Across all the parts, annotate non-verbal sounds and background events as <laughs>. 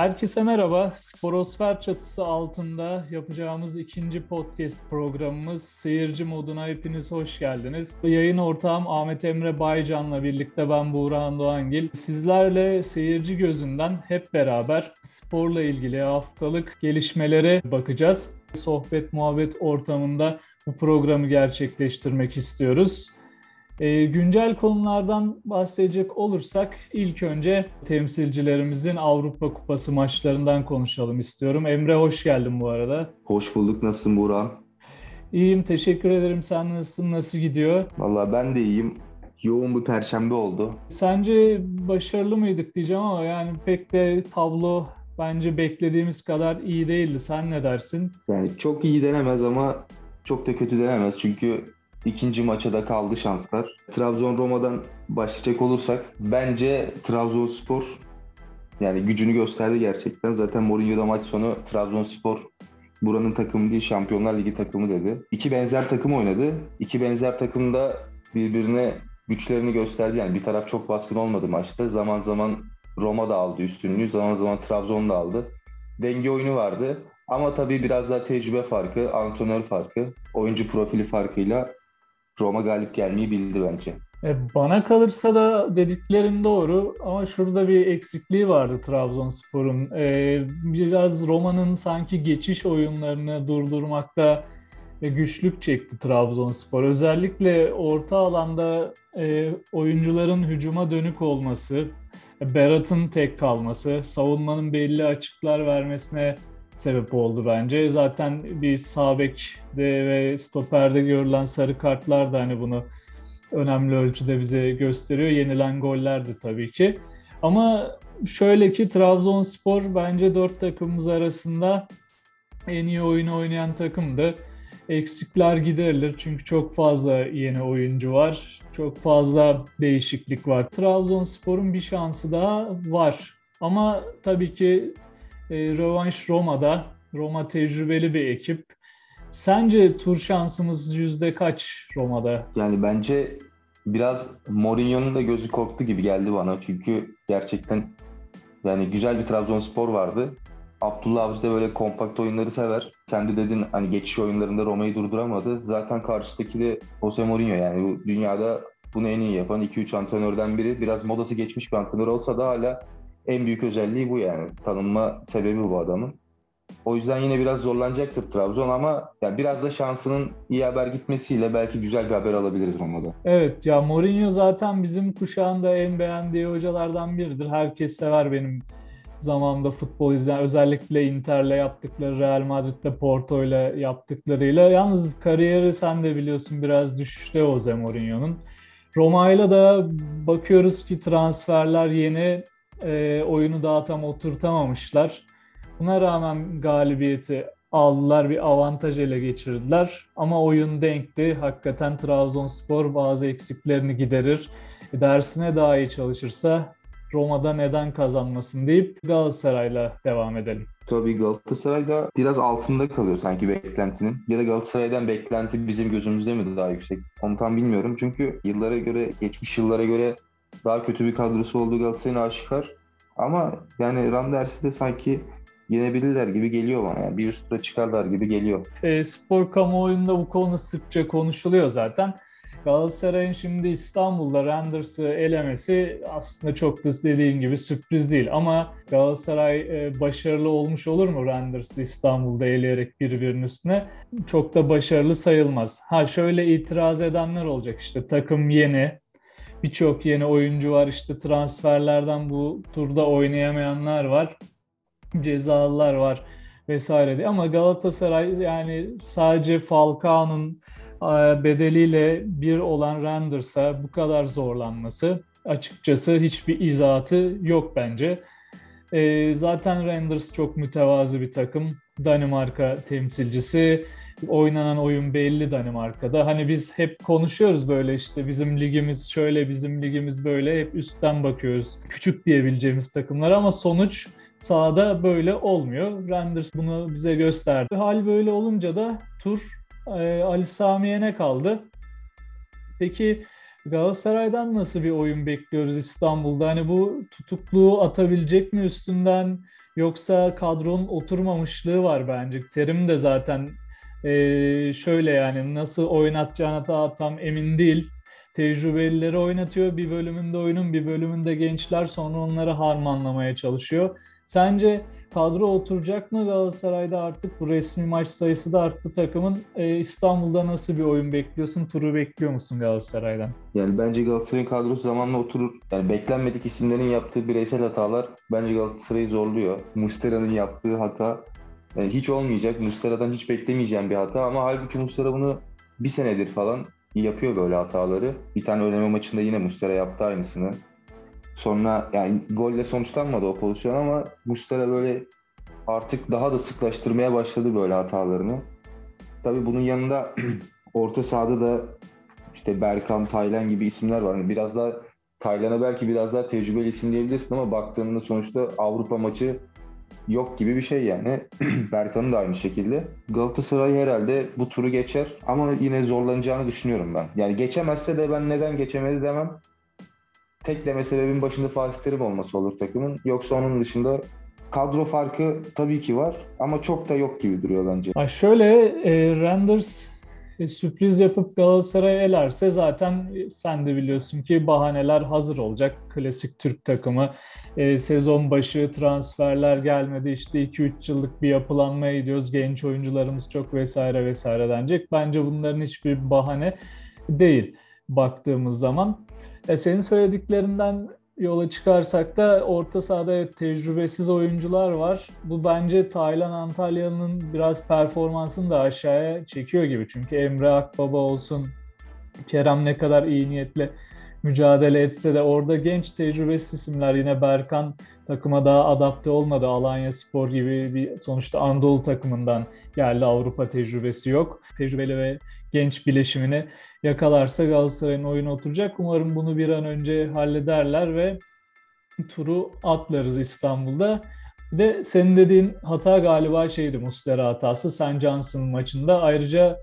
Herkese merhaba. Sporosfer çatısı altında yapacağımız ikinci podcast programımız Seyirci Moduna hepiniz hoş geldiniz. Yayın ortağım Ahmet Emre Baycan'la birlikte ben Buğrahan Doğangil. Sizlerle seyirci gözünden hep beraber sporla ilgili haftalık gelişmelere bakacağız. Sohbet muhabbet ortamında bu programı gerçekleştirmek istiyoruz. E, güncel konulardan bahsedecek olursak ilk önce temsilcilerimizin Avrupa Kupası maçlarından konuşalım istiyorum. Emre hoş geldin bu arada. Hoş bulduk. Nasılsın Buğra? İyiyim, teşekkür ederim. Sen nasılsın? Nasıl gidiyor? Valla ben de iyiyim. Yoğun bir perşembe oldu. Sence başarılı mıydık diyeceğim ama yani pek de tablo bence beklediğimiz kadar iyi değildi. Sen ne dersin? Yani çok iyi denemez ama çok da kötü denemez. Çünkü İkinci maça da kaldı şanslar. Trabzon Roma'dan başlayacak olursak bence Trabzonspor yani gücünü gösterdi gerçekten. Zaten Mourinho da maç sonu Trabzonspor buranın takımı değil Şampiyonlar Ligi takımı dedi. İki benzer takım oynadı. İki benzer takım da birbirine güçlerini gösterdi. Yani bir taraf çok baskın olmadı maçta. Zaman zaman Roma da aldı üstünlüğü. Zaman zaman Trabzon da aldı. Denge oyunu vardı. Ama tabii biraz daha tecrübe farkı, antrenör farkı, oyuncu profili farkıyla Roma galip gelmeyi bildi bence. E, bana kalırsa da dediklerim doğru ama şurada bir eksikliği vardı Trabzonspor'un. E, biraz Roma'nın sanki geçiş oyunlarını durdurmakta güçlük çekti Trabzonspor. Özellikle orta alanda e, oyuncuların hücuma dönük olması, Berat'ın tek kalması, savunmanın belli açıklar vermesine sebep oldu bence. Zaten bir sağ bekte ve stoperde görülen sarı kartlar da hani bunu önemli ölçüde bize gösteriyor. Yenilen goller de tabii ki. Ama şöyle ki Trabzonspor bence dört takımımız arasında en iyi oyunu oynayan takımdı. Eksikler giderilir çünkü çok fazla yeni oyuncu var. Çok fazla değişiklik var. Trabzonspor'un bir şansı daha var. Ama tabii ki e, rövanş Roma'da. Roma tecrübeli bir ekip. Sence tur şansımız yüzde kaç Roma'da? Yani bence biraz Mourinho'nun da gözü korktu gibi geldi bana. Çünkü gerçekten yani güzel bir Trabzonspor vardı. Abdullah Avcı da böyle kompakt oyunları sever. Sen de dedin hani geçiş oyunlarında Roma'yı durduramadı. Zaten karşıdaki de Jose Mourinho yani bu dünyada bunu en iyi yapan 2-3 antrenörden biri. Biraz modası geçmiş bir antrenör olsa da hala en büyük özelliği bu yani. Tanınma sebebi bu adamın. O yüzden yine biraz zorlanacaktır Trabzon ama yani biraz da şansının iyi haber gitmesiyle belki güzel bir haber alabiliriz Roma'da. Evet ya Mourinho zaten bizim kuşağında en beğendiği hocalardan biridir. Herkes sever benim zamanında futbol izleyen özellikle Inter'le yaptıkları, Real Madrid'le Porto'yla yaptıklarıyla. Yalnız kariyeri sen de biliyorsun biraz düşüşte Jose Mourinho'nun. Roma'yla da bakıyoruz ki transferler yeni e, oyunu daha tam oturtamamışlar. Buna rağmen galibiyeti aldılar, bir avantaj ele geçirdiler. Ama oyun denkti. Hakikaten Trabzonspor bazı eksiklerini giderir. E, dersine daha iyi çalışırsa Roma'da neden kazanmasın deyip Galatasaray'la devam edelim. Tabii Galatasaray'da biraz altında kalıyor sanki beklentinin. Ya da Galatasaray'dan beklenti bizim gözümüzde mi daha yüksek? Onu tam bilmiyorum. Çünkü yıllara göre, geçmiş yıllara göre daha kötü bir kadrosu olduğu Galatasaray'ın aşikar. Ama yani Randers'i de sanki yenebilirler gibi geliyor bana. Yani bir üst tura çıkarlar gibi geliyor. E, spor kamuoyunda bu konu sıkça konuşuluyor zaten. Galatasaray'ın şimdi İstanbul'da Randers'ı elemesi aslında çok da dediğin gibi sürpriz değil. Ama Galatasaray e, başarılı olmuş olur mu Randers'ı İstanbul'da eleyerek birbirinin üstüne? Çok da başarılı sayılmaz. Ha şöyle itiraz edenler olacak işte takım yeni, birçok yeni oyuncu var. İşte transferlerden bu turda oynayamayanlar var. Cezalılar var vesaire diye. Ama Galatasaray yani sadece Falcao'nun e, bedeliyle bir olan Randers'a bu kadar zorlanması açıkçası hiçbir izahatı yok bence. E, zaten Randers çok mütevazı bir takım. Danimarka temsilcisi oynanan oyun belli Danimarka'da. Hani biz hep konuşuyoruz böyle işte bizim ligimiz şöyle, bizim ligimiz böyle. Hep üstten bakıyoruz. Küçük diyebileceğimiz takımlar ama sonuç sahada böyle olmuyor. Renders bunu bize gösterdi. Hal böyle olunca da tur e, Ali Samiye'ne kaldı. Peki Galatasaray'dan nasıl bir oyun bekliyoruz İstanbul'da? Hani bu tutukluğu atabilecek mi üstünden? yoksa kadronun oturmamışlığı var bence. Terim de zaten e, şöyle yani nasıl oynatacağına da tam emin değil. Tecrübelileri oynatıyor bir bölümünde oyunun bir bölümünde gençler sonra onları harmanlamaya çalışıyor. Sence kadro oturacak mı Galatasaray'da artık bu resmi maç sayısı da arttı takımın. Ee, İstanbul'da nasıl bir oyun bekliyorsun? Turu bekliyor musun Galatasaray'dan? Yani bence Galatasaray'ın kadrosu zamanla oturur. Yani beklenmedik isimlerin yaptığı bireysel hatalar bence Galatasaray'ı zorluyor. Mustera'nın yaptığı hata yani hiç olmayacak. Mustera'dan hiç beklemeyeceğim bir hata ama halbuki Mustera bunu bir senedir falan yapıyor böyle hataları. Bir tane önleme maçında yine Mustera yaptı aynısını. Sonra yani golle sonuçlanmadı o pozisyon ama Mustara böyle artık daha da sıklaştırmaya başladı böyle hatalarını. Tabii bunun yanında <clears throat> orta sahada da işte Berkan, Taylan gibi isimler var. Yani biraz daha Taylan'a belki biraz daha tecrübeli isim diyebilirsin ama baktığında sonuçta Avrupa maçı yok gibi bir şey yani. <clears throat> Berkan'ın da aynı şekilde. Galatasaray herhalde bu turu geçer ama yine zorlanacağını düşünüyorum ben. Yani geçemezse de ben neden geçemedi demem tekleme sebebin başında Fatih Terim olması olur takımın. Yoksa onun dışında kadro farkı tabii ki var ama çok da yok gibi duruyor bence. Ha şöyle e, Renders e, sürpriz yapıp Galatasaray elerse zaten e, sen de biliyorsun ki bahaneler hazır olacak. Klasik Türk takımı e, sezon başı transferler gelmedi işte 2-3 yıllık bir yapılanmaya gidiyoruz. Genç oyuncularımız çok vesaire vesaire denecek. Bence bunların hiçbir bahane değil baktığımız zaman. E senin söylediklerinden yola çıkarsak da orta sahada tecrübesiz oyuncular var. Bu bence Taylan Antalya'nın biraz performansını da aşağıya çekiyor gibi. Çünkü Emre Akbaba olsun, Kerem ne kadar iyi niyetle mücadele etse de orada genç tecrübesiz isimler yine Berkan takıma daha adapte olmadı. Alanya Spor gibi bir sonuçta Anadolu takımından geldi Avrupa tecrübesi yok. Tecrübeli ve genç bileşimini yakalarsa Galatasaray'ın oyunu oturacak. Umarım bunu bir an önce hallederler ve turu atlarız İstanbul'da. Bir de senin dediğin hata galiba şeydi Muslera hatası. St. Johnson maçında. Ayrıca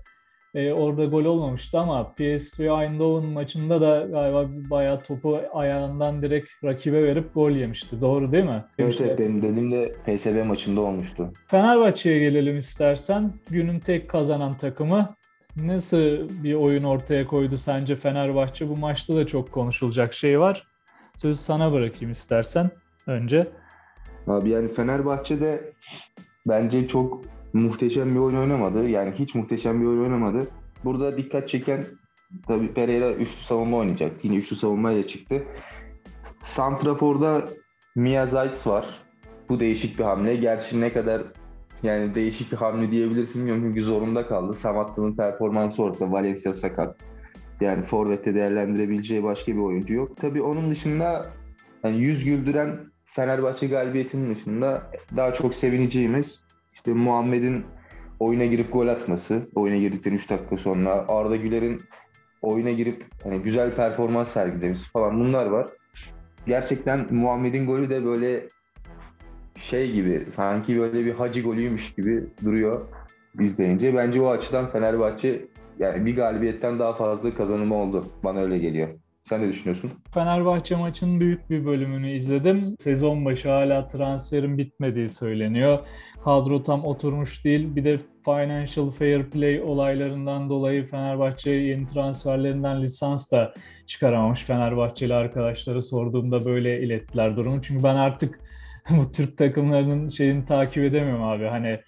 e, orada gol olmamıştı ama PSV Eindhoven maçında da galiba bayağı topu ayağından direkt rakibe verip gol yemişti. Doğru değil mi? Evet evet benim dediğim de PSV maçında olmuştu. Fenerbahçe'ye gelelim istersen. Günün tek kazanan takımı Nasıl bir oyun ortaya koydu sence Fenerbahçe? Bu maçta da çok konuşulacak şey var. Sözü sana bırakayım istersen önce. Abi yani Fenerbahçe'de bence çok muhteşem bir oyun oynamadı. Yani hiç muhteşem bir oyun oynamadı. Burada dikkat çeken tabii Pereira üçlü savunma oynayacak. Yine üçlü savunmayla çıktı. Santrafor'da Mia Zayt var. Bu değişik bir hamle. Gerçi ne kadar yani değişik bir hamle diyebilirsin bilmiyorum çünkü zorunda kaldı. Samatta'nın performansı ortada. Valencia sakat. Yani Forvet'te değerlendirebileceği başka bir oyuncu yok. Tabii onun dışında yani yüz güldüren Fenerbahçe galibiyetinin dışında daha çok sevineceğimiz işte Muhammed'in oyuna girip gol atması. Oyuna girdikten 3 dakika sonra Arda Güler'in oyuna girip hani güzel performans sergilemesi falan bunlar var. Gerçekten Muhammed'in golü de böyle şey gibi sanki böyle bir hacı golüymüş gibi duruyor izleyince. Bence o açıdan Fenerbahçe yani bir galibiyetten daha fazla kazanımı oldu. Bana öyle geliyor. Sen ne düşünüyorsun? Fenerbahçe maçının büyük bir bölümünü izledim. Sezon başı hala transferin bitmediği söyleniyor. Kadro tam oturmuş değil. Bir de financial fair play olaylarından dolayı Fenerbahçe yeni transferlerinden lisans da çıkaramamış. Fenerbahçeli arkadaşlara sorduğumda böyle ilettiler durumu. Çünkü ben artık <laughs> bu Türk takımlarının şeyini takip edemiyorum abi. Hani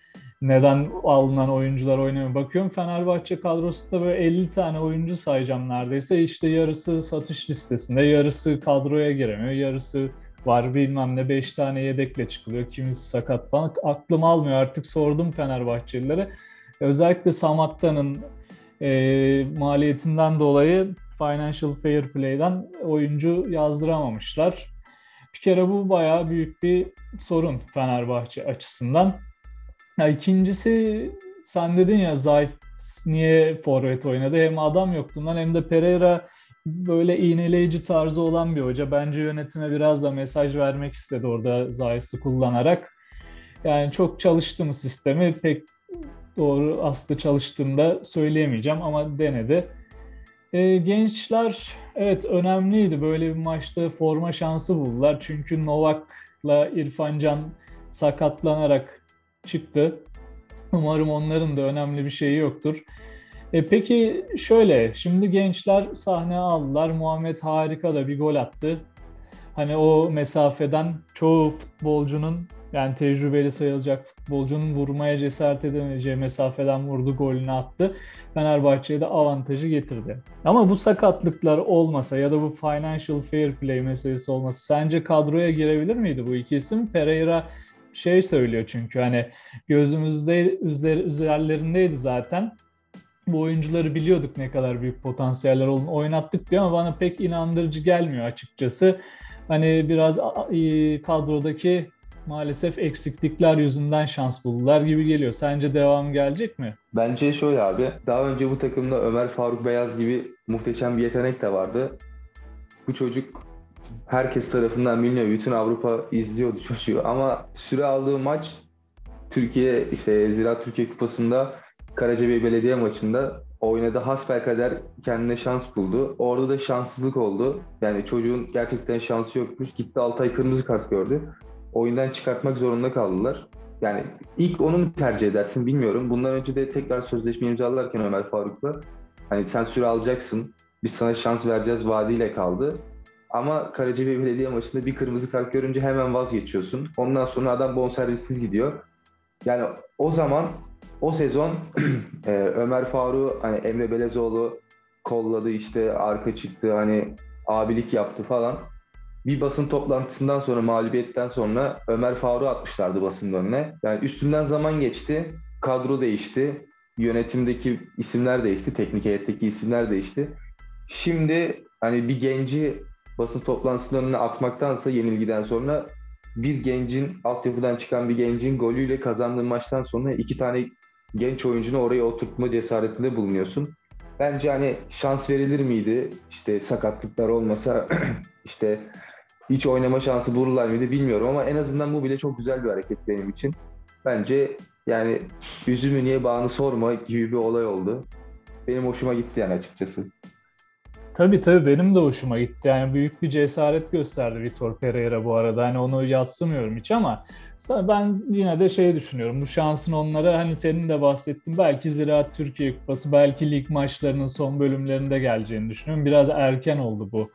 neden alınan oyuncular oynamıyor. Bakıyorum Fenerbahçe kadrosunda böyle 50 tane oyuncu sayacağım neredeyse. İşte yarısı satış listesinde, yarısı kadroya giremiyor, yarısı var bilmem ne 5 tane yedekle çıkılıyor. Kimisi sakat falan. Aklım almıyor artık sordum Fenerbahçelilere. Özellikle Samatta'nın e, maliyetinden dolayı Financial Fair Play'den oyuncu yazdıramamışlar. Bir kere bu bayağı büyük bir sorun Fenerbahçe açısından. Ya ikincisi sen dedin ya Zayt niye forvet oynadı? Hem adam yoktuğundan hem de Pereira böyle iğneleyici tarzı olan bir hoca. Bence yönetime biraz da mesaj vermek istedi orada Zayt'sı kullanarak. Yani çok çalıştı mı sistemi pek doğru aslında çalıştığında söyleyemeyeceğim ama denedi. E, gençler evet önemliydi. Böyle bir maçta forma şansı buldular. Çünkü Novak'la İrfan Can sakatlanarak çıktı. Umarım onların da önemli bir şeyi yoktur. E peki şöyle, şimdi gençler sahne aldılar. Muhammed harika da bir gol attı. Hani o mesafeden çoğu futbolcunun yani tecrübeli sayılacak futbolcunun vurmaya cesaret edemeyeceği mesafeden vurdu, golünü attı. Fenerbahçe'ye de avantajı getirdi. Ama bu sakatlıklar olmasa ya da bu financial fair play meselesi olmasa sence kadroya girebilir miydi bu iki isim? Pereira şey söylüyor çünkü hani gözümüzde üzerlerindeydi zaten. Bu oyuncuları biliyorduk ne kadar büyük potansiyeller olduğunu oynattık diyor ama bana pek inandırıcı gelmiyor açıkçası. Hani biraz kadrodaki maalesef eksiklikler yüzünden şans buldular gibi geliyor. Sence devam gelecek mi? Bence şöyle abi. Daha önce bu takımda Ömer Faruk Beyaz gibi muhteşem bir yetenek de vardı. Bu çocuk herkes tarafından biliniyor. Bütün Avrupa izliyordu çocuğu ama süre aldığı maç Türkiye işte Ziraat Türkiye Kupası'nda Karacabey Belediye maçında oynadı. Hasbelkader kendine şans buldu. Orada da şanssızlık oldu. Yani çocuğun gerçekten şansı yokmuş. Gitti Altay kırmızı kart gördü oyundan çıkartmak zorunda kaldılar. Yani ilk onu mu tercih edersin bilmiyorum. Bundan önce de tekrar sözleşme imzalarken Ömer Faruk'la hani sen süre alacaksın, biz sana şans vereceğiz vaadiyle kaldı. Ama Karacabey Belediye maçında bir kırmızı kart görünce hemen vazgeçiyorsun. Ondan sonra adam bonservissiz gidiyor. Yani o zaman o sezon <clears throat> e, Ömer Faruk hani Emre Belezoğlu kolladı işte arka çıktı hani abilik yaptı falan bir basın toplantısından sonra mağlubiyetten sonra Ömer Faruk'u atmışlardı basının önüne. Yani üstünden zaman geçti. Kadro değişti. Yönetimdeki isimler değişti. Teknik heyetteki isimler değişti. Şimdi hani bir genci basın toplantısının önüne atmaktansa yenilgiden sonra bir gencin altyapıdan çıkan bir gencin golüyle kazandığı maçtan sonra iki tane genç oyuncunu oraya oturtma cesaretinde bulunuyorsun. Bence hani şans verilir miydi? İşte sakatlıklar olmasa <clears throat> işte hiç oynama şansı bulurlar mıydı bilmiyorum ama en azından bu bile çok güzel bir hareket benim için. Bence yani üzümü niye bağını sorma gibi bir olay oldu. Benim hoşuma gitti yani açıkçası. Tabii tabii benim de hoşuma gitti. Yani büyük bir cesaret gösterdi Vitor Pereira bu arada. Hani onu yatsımıyorum hiç ama ben yine de şey düşünüyorum. Bu şansın onlara hani senin de bahsettin belki Ziraat Türkiye Kupası, belki lig maçlarının son bölümlerinde geleceğini düşünüyorum. Biraz erken oldu bu.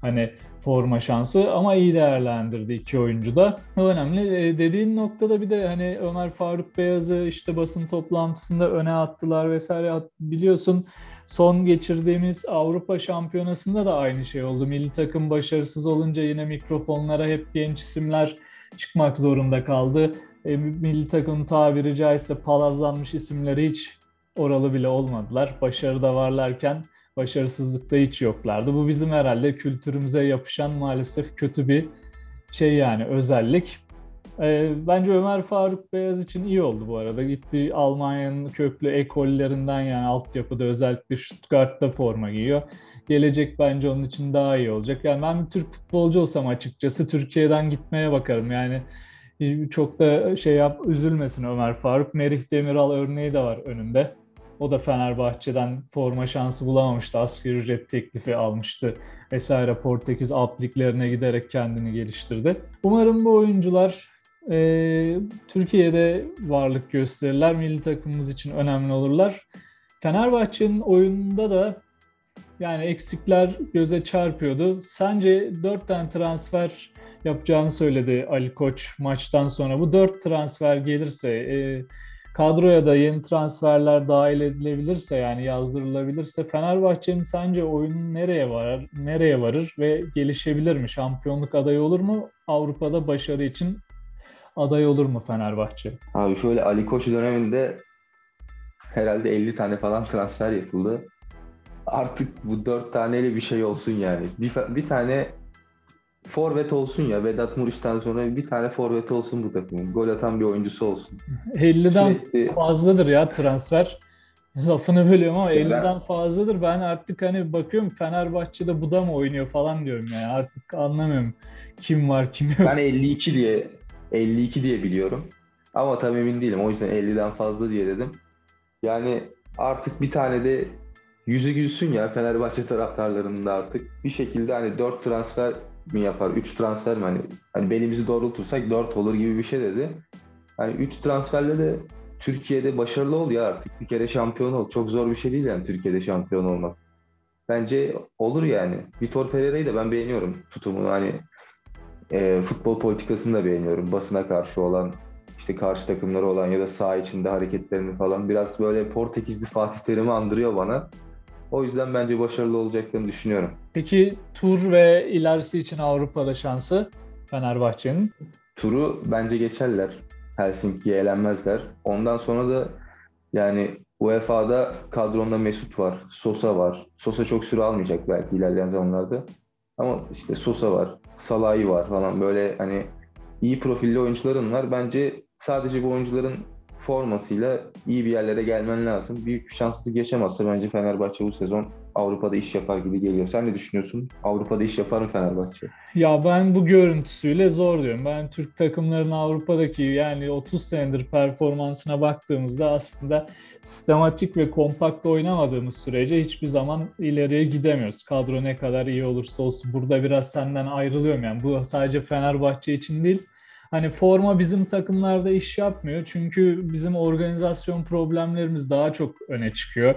Hani forma şansı ama iyi değerlendirdi iki oyuncu da. Önemli. E, dediğin noktada bir de hani Ömer Faruk Beyaz'ı işte basın toplantısında öne attılar vesaire. Biliyorsun son geçirdiğimiz Avrupa Şampiyonası'nda da aynı şey oldu. Milli takım başarısız olunca yine mikrofonlara hep genç isimler çıkmak zorunda kaldı. E, milli takım tabiri caizse palazlanmış isimleri hiç oralı bile olmadılar. Başarıda varlarken başarısızlıkta hiç yoklardı. Bu bizim herhalde kültürümüze yapışan maalesef kötü bir şey yani özellik. E, bence Ömer Faruk Beyaz için iyi oldu bu arada. Gitti Almanya'nın köklü ekollerinden yani altyapıda özellikle Stuttgart'ta forma giyiyor. Gelecek bence onun için daha iyi olacak. Yani ben bir Türk futbolcu olsam açıkçası Türkiye'den gitmeye bakarım. Yani çok da şey yap üzülmesin Ömer Faruk. Merih Demiral örneği de var önünde. O da Fenerbahçe'den forma şansı bulamamıştı. Asgari ücret teklifi almıştı vesaire. Portekiz alt liglerine giderek kendini geliştirdi. Umarım bu oyuncular e, Türkiye'de varlık gösterirler. Milli takımımız için önemli olurlar. Fenerbahçe'nin oyununda da yani eksikler göze çarpıyordu. Sence 4 tane transfer yapacağını söyledi Ali Koç maçtan sonra. Bu 4 transfer gelirse e, kadroya da yeni transferler dahil edilebilirse yani yazdırılabilirse Fenerbahçe'nin sence oyunu nereye varır, nereye varır ve gelişebilir mi? Şampiyonluk adayı olur mu? Avrupa'da başarı için aday olur mu Fenerbahçe? Abi şöyle Ali Koç döneminde herhalde 50 tane falan transfer yapıldı. Artık bu 4 taneyle bir şey olsun yani. Bir, bir tane forvet olsun ya. Vedat Muriç'ten sonra bir tane forvet olsun bu takımın. Gol atan bir oyuncusu olsun. 50'den Sürekli... fazladır ya transfer. <laughs> Lafını bölüyorum ama 50'den ben... fazladır. Ben artık hani bakıyorum Fenerbahçe'de bu da mı oynuyor falan diyorum yani. Artık anlamıyorum kim var kim yok. Ben 52 diye 52 diye biliyorum. Ama tam emin değilim. O yüzden 50'den fazla diye dedim. Yani artık bir tane de yüzü gülsün ya Fenerbahçe taraftarlarının da artık. Bir şekilde hani 4 transfer mi yapar? 3 transfer mi? Hani, hani belimizi doğrultursak 4 olur gibi bir şey dedi. Hani 3 transferle de Türkiye'de başarılı ol ya artık. Bir kere şampiyon ol. Çok zor bir şey değil yani Türkiye'de şampiyon olmak. Bence olur yani. Vitor Pereira'yı da ben beğeniyorum tutumunu. Hani e, futbol politikasını da beğeniyorum. Basına karşı olan, işte karşı takımları olan ya da saha içinde hareketlerini falan biraz böyle Portekizli Fatih Terim'i andırıyor bana. O yüzden bence başarılı olacaklarını düşünüyorum. Peki tur ve ilerisi için Avrupa'da şansı Fenerbahçe'nin? Turu bence geçerler. Helsinki'ye elenmezler. Ondan sonra da yani UEFA'da kadronda Mesut var, Sosa var. Sosa çok süre almayacak belki ilerleyen zamanlarda. Ama işte Sosa var, Salahi var falan böyle hani iyi profilli oyuncuların var. Bence sadece bu oyuncuların formasıyla iyi bir yerlere gelmen lazım. Büyük bir şanssızlık yaşamazsa bence Fenerbahçe bu sezon Avrupa'da iş yapar gibi geliyor. Sen ne düşünüyorsun? Avrupa'da iş yapar mı Fenerbahçe? Ya ben bu görüntüsüyle zor diyorum. Ben Türk takımlarının Avrupa'daki yani 30 senedir performansına baktığımızda aslında sistematik ve kompakt oynamadığımız sürece hiçbir zaman ileriye gidemiyoruz. Kadro ne kadar iyi olursa olsun burada biraz senden ayrılıyorum yani. Bu sadece Fenerbahçe için değil Hani forma bizim takımlarda iş yapmıyor. Çünkü bizim organizasyon problemlerimiz daha çok öne çıkıyor.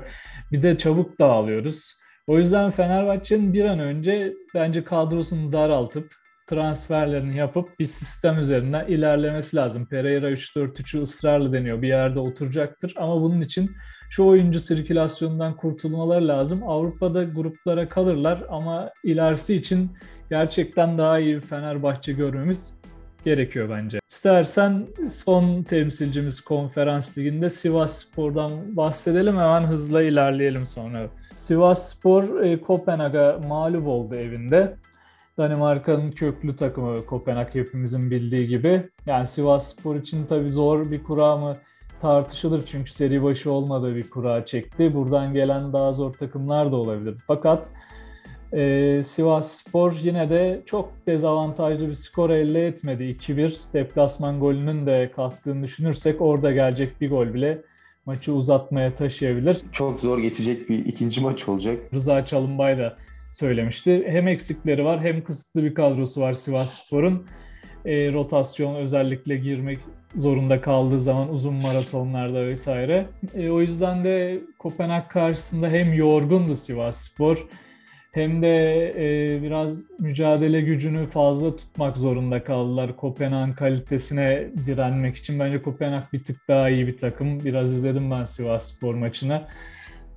Bir de çabuk dağılıyoruz. O yüzden Fenerbahçe'nin bir an önce bence kadrosunu daraltıp transferlerini yapıp bir sistem üzerinden ilerlemesi lazım. Pereira 3-4-3'ü ısrarla deniyor. Bir yerde oturacaktır ama bunun için şu oyuncu sirkülasyonundan kurtulmaları lazım. Avrupa'da gruplara kalırlar ama ilerisi için gerçekten daha iyi bir Fenerbahçe görmemiz gerekiyor bence. İstersen son temsilcimiz konferans liginde Sivas Spor'dan bahsedelim hemen hızla ilerleyelim sonra. Sivas Spor e, Kopenhag'a mağlup oldu evinde. Danimarka'nın köklü takımı Kopenhag hepimizin bildiği gibi. Yani Sivas Spor için tabii zor bir kura mı tartışılır çünkü seri başı olmadığı bir kura çekti. Buradan gelen daha zor takımlar da olabilir. Fakat ee, Sivas Spor yine de çok dezavantajlı bir skor elde etmedi. 2-1 deplasman golünün de kattığını düşünürsek orada gelecek bir gol bile maçı uzatmaya taşıyabilir. Çok zor geçecek bir ikinci maç olacak. Rıza Çalınbay da söylemişti. Hem eksikleri var hem kısıtlı bir kadrosu var Sivas Spor'un. E, rotasyon özellikle girmek zorunda kaldığı zaman uzun maratonlarda vesaire. E, o yüzden de Kopenhag karşısında hem yorgundu Sivas Spor hem de e, biraz mücadele gücünü fazla tutmak zorunda kaldılar Kopenhag kalitesine direnmek için. Bence Kopenhag bir tık daha iyi bir takım. Biraz izledim ben Sivas Spor maçını.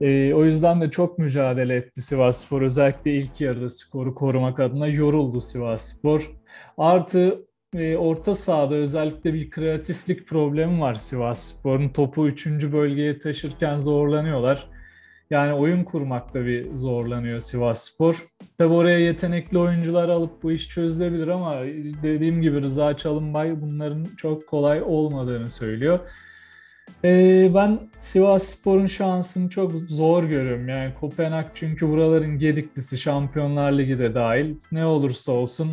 E, o yüzden de çok mücadele etti Sivas Spor. Özellikle ilk yarıda skoru korumak adına yoruldu Sivas Spor. Artı e, orta sahada özellikle bir kreatiflik problemi var Sivas Spor'un. Topu 3. bölgeye taşırken zorlanıyorlar. Yani oyun kurmakta bir zorlanıyor Sivas Spor. Tabi oraya yetenekli oyuncular alıp bu iş çözülebilir ama dediğim gibi Rıza Çalınbay bunların çok kolay olmadığını söylüyor. Ee, ben Sivas Spor'un şansını çok zor görüyorum. Yani Kopenhag çünkü buraların gediklisi Şampiyonlar Ligi de dahil. Ne olursa olsun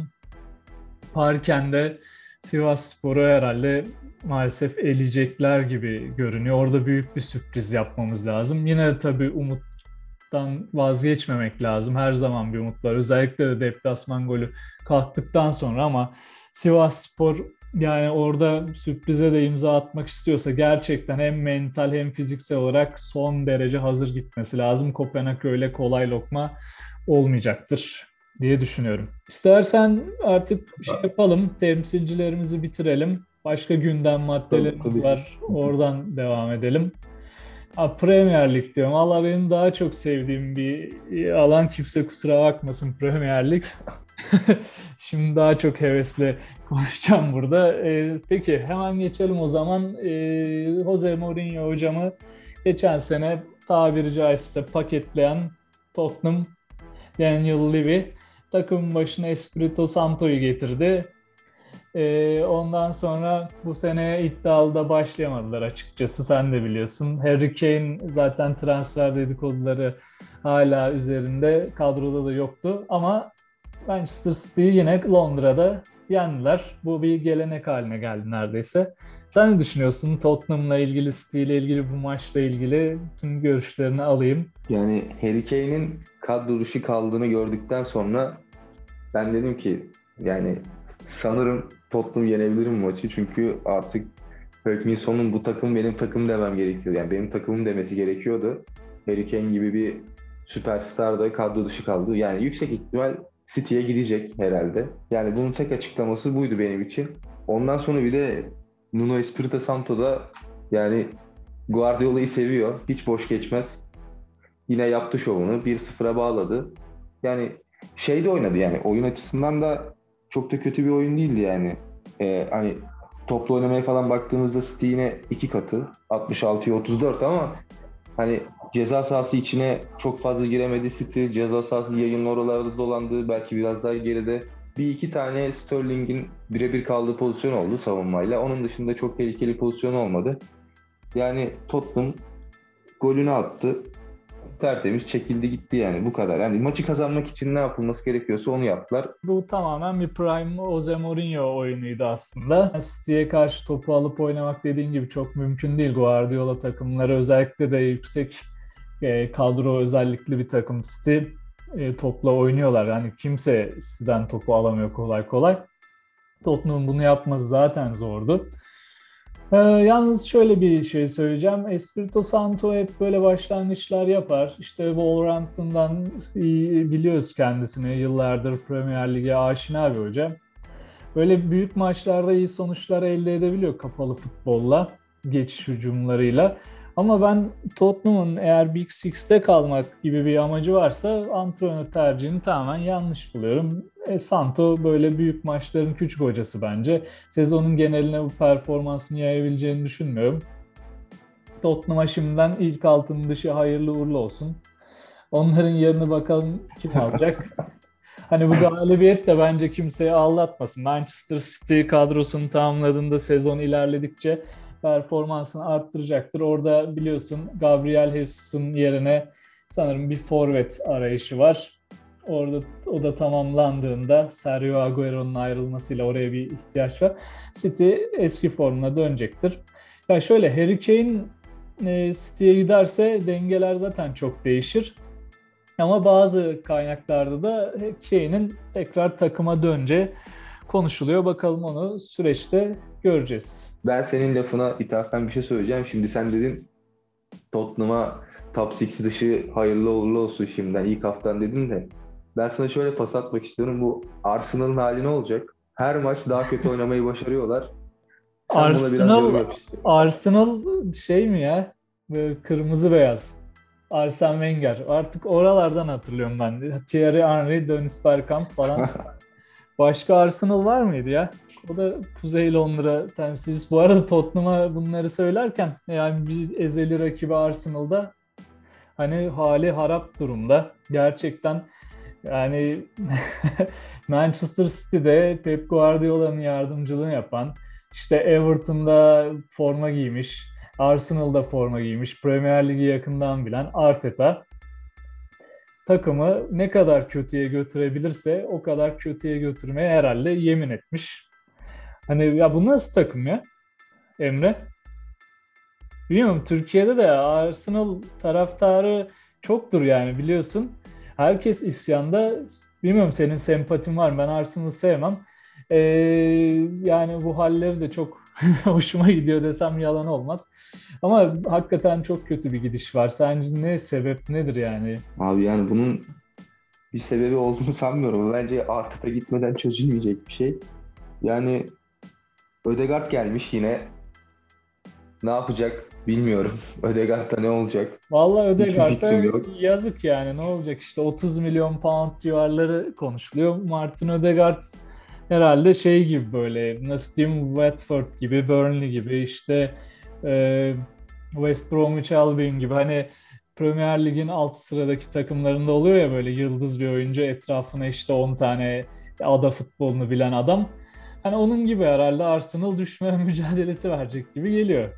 Parken'de Sivas Spor'u herhalde maalesef eleyecekler gibi görünüyor. Orada büyük bir sürpriz yapmamız lazım. Yine tabii umuttan vazgeçmemek lazım. Her zaman bir umut var. Özellikle de deplasman golü kalktıktan sonra ama Sivas Spor yani orada sürprize de imza atmak istiyorsa gerçekten hem mental hem fiziksel olarak son derece hazır gitmesi lazım. Kopenhag öyle kolay lokma olmayacaktır diye düşünüyorum. İstersen artık şey yapalım, temsilcilerimizi bitirelim. Başka gündem maddelerimiz tabii, tabii. var. Oradan devam edelim. Ha, Premier Lig diyorum. Valla benim daha çok sevdiğim bir alan kimse kusura bakmasın Premier Lig. <laughs> Şimdi daha çok hevesle konuşacağım burada. Ee, peki hemen geçelim o zaman. Ee, Jose Mourinho hocamı geçen sene tabiri caizse paketleyen Tottenham Daniel Levy takımın başına Espirito Santo'yu getirdi. E, ondan sonra bu sene iddialı da başlayamadılar açıkçası sen de biliyorsun. Harry Kane zaten transfer dedikoduları hala üzerinde kadroda da yoktu ama Manchester City'yi yine Londra'da yendiler. Bu bir gelenek haline geldi neredeyse. Sen ne düşünüyorsun Tottenham'la ilgili, City ile ilgili bu maçla ilgili tüm görüşlerini alayım. Yani Harry Kane'in kadro dışı kaldığını gördükten sonra Ben dedim ki yani sanırım Tottenham yenebilirim maçı çünkü artık Hökminson'un bu takım benim takım demem gerekiyor. Yani benim takımım demesi gerekiyordu. Harry Kane gibi bir süperstar da kadro dışı kaldı. Yani yüksek ihtimal City'ye gidecek herhalde. Yani bunun tek açıklaması buydu benim için. Ondan sonra bir de Nuno Espirito Santo da yani Guardiola'yı seviyor. Hiç boş geçmez. Yine yaptı şovunu. 1-0'a bağladı. Yani şey de oynadı yani oyun açısından da çok da kötü bir oyun değildi yani. Ee, hani toplu oynamaya falan baktığımızda City yine iki katı 66'ya 34 ama hani ceza sahası içine çok fazla giremedi City. Ceza sahası yayın oralarda dolandı. Belki biraz daha geride. Bir iki tane Sterling'in birebir kaldığı pozisyon oldu savunmayla. Onun dışında çok tehlikeli pozisyon olmadı. Yani Tottenham golünü attı tertemiz çekildi gitti yani bu kadar. Yani maçı kazanmak için ne yapılması gerekiyorsa onu yaptılar. Bu tamamen bir prime Jose Mourinho oyunuydu aslında. City'ye karşı topu alıp oynamak dediğin gibi çok mümkün değil. Guardiola takımları özellikle de yüksek e, kadro özellikli bir takım City e, topla oynuyorlar. Yani kimse City'den topu alamıyor kolay kolay. Tottenham'ın bunu yapması zaten zordu. Ee, yalnız şöyle bir şey söyleyeceğim. Espirito Santo hep böyle başlangıçlar yapar. İşte Wolverhampton'dan biliyoruz kendisini. Yıllardır Premier Lig'e aşina bir hoca. Böyle büyük maçlarda iyi sonuçlar elde edebiliyor kapalı futbolla, geçiş hücumlarıyla. Ama ben Tottenham'ın eğer Big Six'te kalmak gibi bir amacı varsa antrenör tercihini tamamen yanlış buluyorum. E, Santo böyle büyük maçların küçük hocası bence. Sezonun geneline bu performansını yayabileceğini düşünmüyorum. Tottenham'a şimdiden ilk altın dışı hayırlı uğurlu olsun. Onların yerini bakalım kim alacak. <laughs> hani bu galibiyet de bence kimseyi ağlatmasın. Manchester City kadrosunu tamamladığında sezon ilerledikçe performansını arttıracaktır. Orada biliyorsun Gabriel Jesus'un yerine sanırım bir forvet arayışı var. Orada o da tamamlandığında Sergio Agüero'nun ayrılmasıyla oraya bir ihtiyaç var. City eski formuna dönecektir. Ya şöyle Harry Kane e, City'ye giderse dengeler zaten çok değişir. Ama bazı kaynaklarda da Kane'in tekrar takıma dönce konuşuluyor. Bakalım onu süreçte göreceğiz. Ben senin lafına ithafen bir şey söyleyeceğim. Şimdi sen dedin Tottenham'a top 6 dışı hayırlı uğurlu olsun şimdiden ilk haftan dedin de ben sana şöyle pas atmak istiyorum. Bu Arsenal'ın hali ne olacak? Her maç daha kötü oynamayı başarıyorlar. Sen Arsenal, Arsenal şey mi ya? Böyle kırmızı beyaz. Arsene Wenger. Artık oralardan hatırlıyorum ben. Thierry Henry, Dennis Bergkamp falan. <laughs> Başka Arsenal var mıydı ya? O da Kuzey Londra temsilcisi. Bu arada Tottenham'a bunları söylerken yani bir ezeli rakibi Arsenal'da hani hali harap durumda. Gerçekten yani <laughs> Manchester City'de Pep Guardiola'nın yardımcılığını yapan, işte Everton'da forma giymiş, Arsenal'da forma giymiş, Premier Ligi yakından bilen Arteta takımı ne kadar kötüye götürebilirse o kadar kötüye götürmeye herhalde yemin etmiş. Hani ya bu nasıl takım ya Emre? Bilmiyorum Türkiye'de de Arsenal taraftarı çoktur yani biliyorsun. Herkes isyanda. Bilmiyorum senin sempatin var Ben Arsenal'ı sevmem. Ee, yani bu halleri de çok <laughs> hoşuma gidiyor desem yalan olmaz. Ama hakikaten çok kötü bir gidiş var. Sence ne sebep nedir yani? Abi yani bunun bir sebebi olduğunu sanmıyorum. Bence Arteta gitmeden çözülmeyecek bir şey. Yani Ödegard gelmiş yine. Ne yapacak bilmiyorum. <laughs> Ödegard'da ne olacak? Vallahi Ödegard'da yazık yani ne olacak işte 30 milyon pound civarları konuşuluyor. Martin Ödegard herhalde şey gibi böyle nasıl diyeyim Watford gibi, Burnley gibi işte e, West Bromwich Albion gibi hani Premier Lig'in alt sıradaki takımlarında oluyor ya böyle yıldız bir oyuncu etrafına işte 10 tane ada futbolunu bilen adam. Hani onun gibi herhalde Arsenal düşme <laughs> mücadelesi verecek gibi geliyor.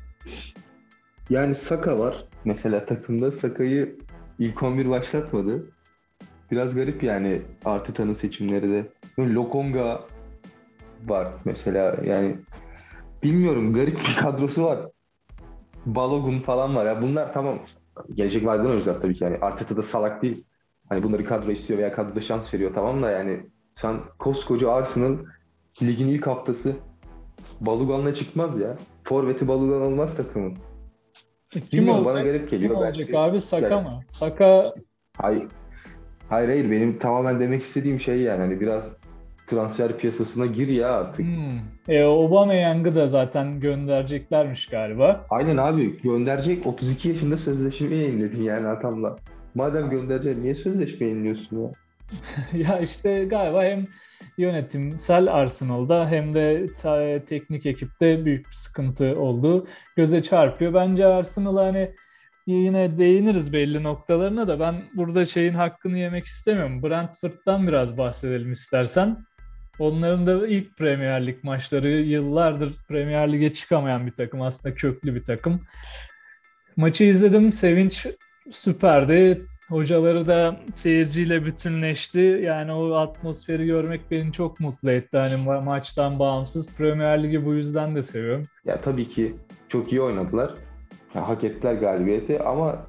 Yani Saka var mesela takımda. Saka'yı ilk 11 başlatmadı. Biraz garip yani Arteta'nın seçimleri de. Lokonga var mesela yani bilmiyorum garip bir kadrosu var. Balogun falan var ya bunlar tamam gelecek vadeden oyuncular tabii ki yani Arteta da salak değil. Hani bunları kadro istiyor veya kadroda şans veriyor tamam da yani Sen koskoca Arsenal ligin ilk haftası Balugan'la çıkmaz ya. Forvet'i Balugan olmaz takımın. Kim Bilmiyorum olacak? bana garip geliyor. Kim olacak Belki- abi? Saka Yani- mı? Saka Hayır. Hayır hayır benim tamamen demek istediğim şey yani hani biraz transfer piyasasına gir ya artık. hmm. e, Aubameyang'ı da zaten göndereceklermiş galiba. Aynen abi gönderecek 32 yaşında sözleşme yayınladın yani adamla. Madem göndereceksin niye sözleşme yayınlıyorsun ya? <laughs> ya işte galiba hem yönetimsel Arsenal'da hem de teknik ekipte büyük bir sıkıntı olduğu göze çarpıyor. Bence Arsenal hani yine değiniriz belli noktalarına da ben burada şeyin hakkını yemek istemiyorum. Brentford'dan biraz bahsedelim istersen. Onların da ilk Premier Lig maçları yıllardır Premier Lig'e çıkamayan bir takım. Aslında köklü bir takım. Maçı izledim. Sevinç süperdi. Hocaları da seyirciyle bütünleşti. Yani o atmosferi görmek beni çok mutlu etti. Hani ma- maçtan bağımsız. Premier Lig'i bu yüzden de seviyorum. Ya tabii ki çok iyi oynadılar. Ya, hak ettiler galibiyeti ama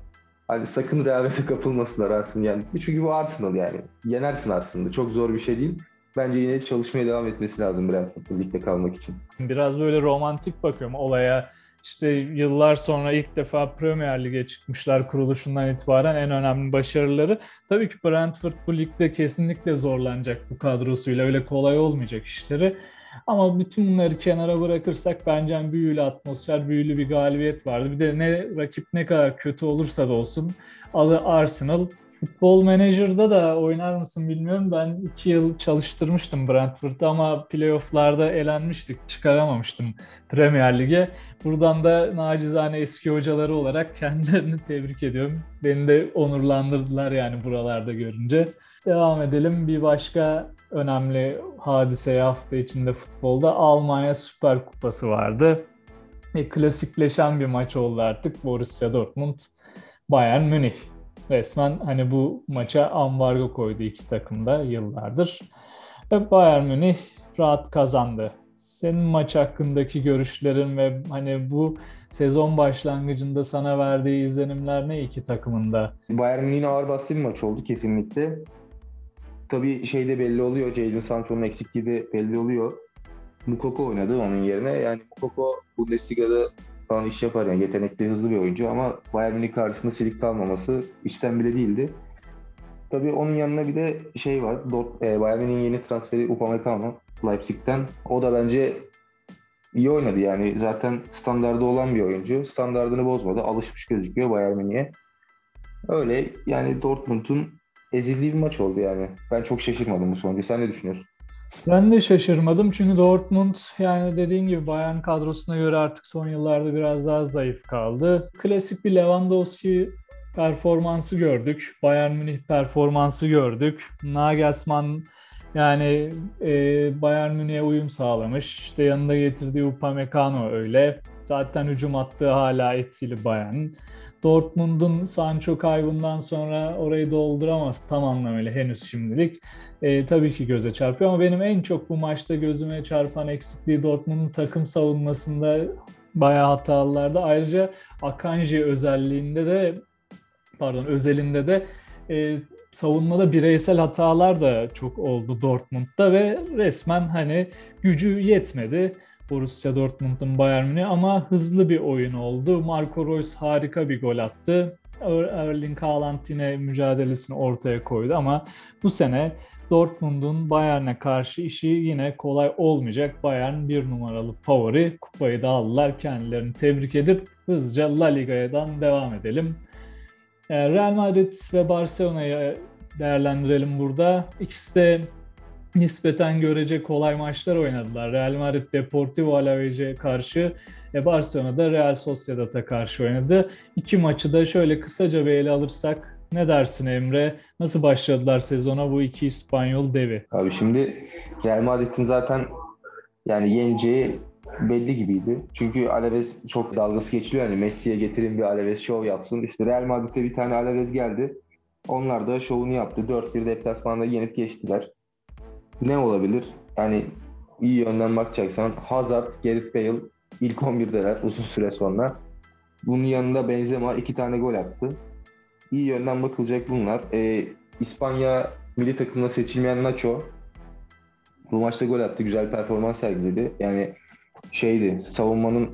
hani sakın rehavete kapılmasınlar Arsenal yani. Çünkü bu Arsenal yani. Yenersin Arsenal'ı. Çok zor bir şey değil. Bence yine çalışmaya devam etmesi lazım Brentford'un ligde kalmak için. Biraz böyle romantik bakıyorum olaya. İşte yıllar sonra ilk defa Premier Lig'e çıkmışlar kuruluşundan itibaren en önemli başarıları. Tabii ki Brentford bu ligde kesinlikle zorlanacak bu kadrosuyla. Öyle kolay olmayacak işleri. Ama bütün bunları kenara bırakırsak bence hani büyülü atmosfer, büyülü bir galibiyet vardı. Bir de ne rakip ne kadar kötü olursa da olsun Arsenal. Futbol Manager'da da oynar mısın bilmiyorum. Ben iki yıl çalıştırmıştım Brentford'da ama playoff'larda elenmiştik. Çıkaramamıştım Premier Lig'e. Buradan da nacizane eski hocaları olarak kendilerini tebrik ediyorum. Beni de onurlandırdılar yani buralarda görünce. Devam edelim. Bir başka önemli hadise hafta içinde futbolda Almanya Süper Kupası vardı. E, klasikleşen bir maç oldu artık. Borussia Dortmund, Bayern Münih. Resmen hani bu maça ambargo koydu iki takım da yıllardır. Ve Bayern Münih rahat kazandı. Senin maç hakkındaki görüşlerin ve hani bu sezon başlangıcında sana verdiği izlenimler ne iki takımında? Bayern Münih'in ağır bastığı bir maç oldu kesinlikle. Tabii şey de belli oluyor. Jadon Sancho'nun eksikliği de belli oluyor. Mukoko oynadı onun yerine. Yani Mukoko Bundesliga'da falan iş yapar yani yetenekli hızlı bir oyuncu ama Bayern Münih karşısında silik kalmaması işten bile değildi. Tabii onun yanına bir de şey var. Dort, e, Bayern Münih'in yeni transferi Upamecano Leipzig'ten. O da bence iyi oynadı yani. Zaten standardı olan bir oyuncu. Standardını bozmadı. Alışmış gözüküyor Bayern Münih'e. Öyle yani Dortmund'un ezildiği bir maç oldu yani. Ben çok şaşırmadım bu sonucu. Sen ne düşünüyorsun? Ben de şaşırmadım çünkü Dortmund yani dediğin gibi Bayern kadrosuna göre artık son yıllarda biraz daha zayıf kaldı. Klasik bir Lewandowski performansı gördük. Bayern Münih performansı gördük. Nagelsmann yani e, Bayern Münih'e uyum sağlamış. İşte yanında getirdiği Upamecano öyle. Zaten hücum attığı hala etkili Bayern. Dortmund'un Sancho kaybından sonra orayı dolduramaz tam anlamıyla henüz şimdilik. E, tabii ki göze çarpıyor ama benim en çok bu maçta gözüme çarpan eksikliği Dortmund'un takım savunmasında bayağı hatalılardı. Ayrıca Akanji özelliğinde de pardon özelinde de e, savunmada bireysel hatalar da çok oldu Dortmund'da ve resmen hani gücü yetmedi. Borussia Dortmund'un Bayern Münih ama hızlı bir oyun oldu. Marco Reus harika bir gol attı. Erling Haaland yine mücadelesini ortaya koydu ama bu sene Dortmund'un Bayern'e karşı işi yine kolay olmayacak. Bayern bir numaralı favori. Kupayı da aldılar. Kendilerini tebrik edip hızlıca La Liga'dan devam edelim. Real Madrid ve Barcelona'yı değerlendirelim burada. İkisi de nispeten görece kolay maçlar oynadılar. Real Madrid Deportivo Alaves'e karşı ve Barcelona da Real Sociedad'a karşı oynadı. İki maçı da şöyle kısaca bir ele alırsak ne dersin Emre? Nasıl başladılar sezona bu iki İspanyol devi? Abi şimdi Real Madrid'in zaten yani yeneceği belli gibiydi. Çünkü Alaves çok dalgası geçiliyor. Hani Messi'ye getirin bir Alaves şov yapsın. İşte Real Madrid'e bir tane Alaves geldi. Onlar da şovunu yaptı. 4-1 deplasmanda yenip geçtiler. Ne olabilir? Yani iyi yönden bakacaksan Hazard, Gareth Bale ilk 11'deler uzun süre sonra. Bunun yanında Benzema iki tane gol attı. İyi yönden bakılacak bunlar. Ee, İspanya milli takımına seçilmeyen Nacho Bu maçta gol attı. Güzel performans sergiledi. Yani şeydi savunmanın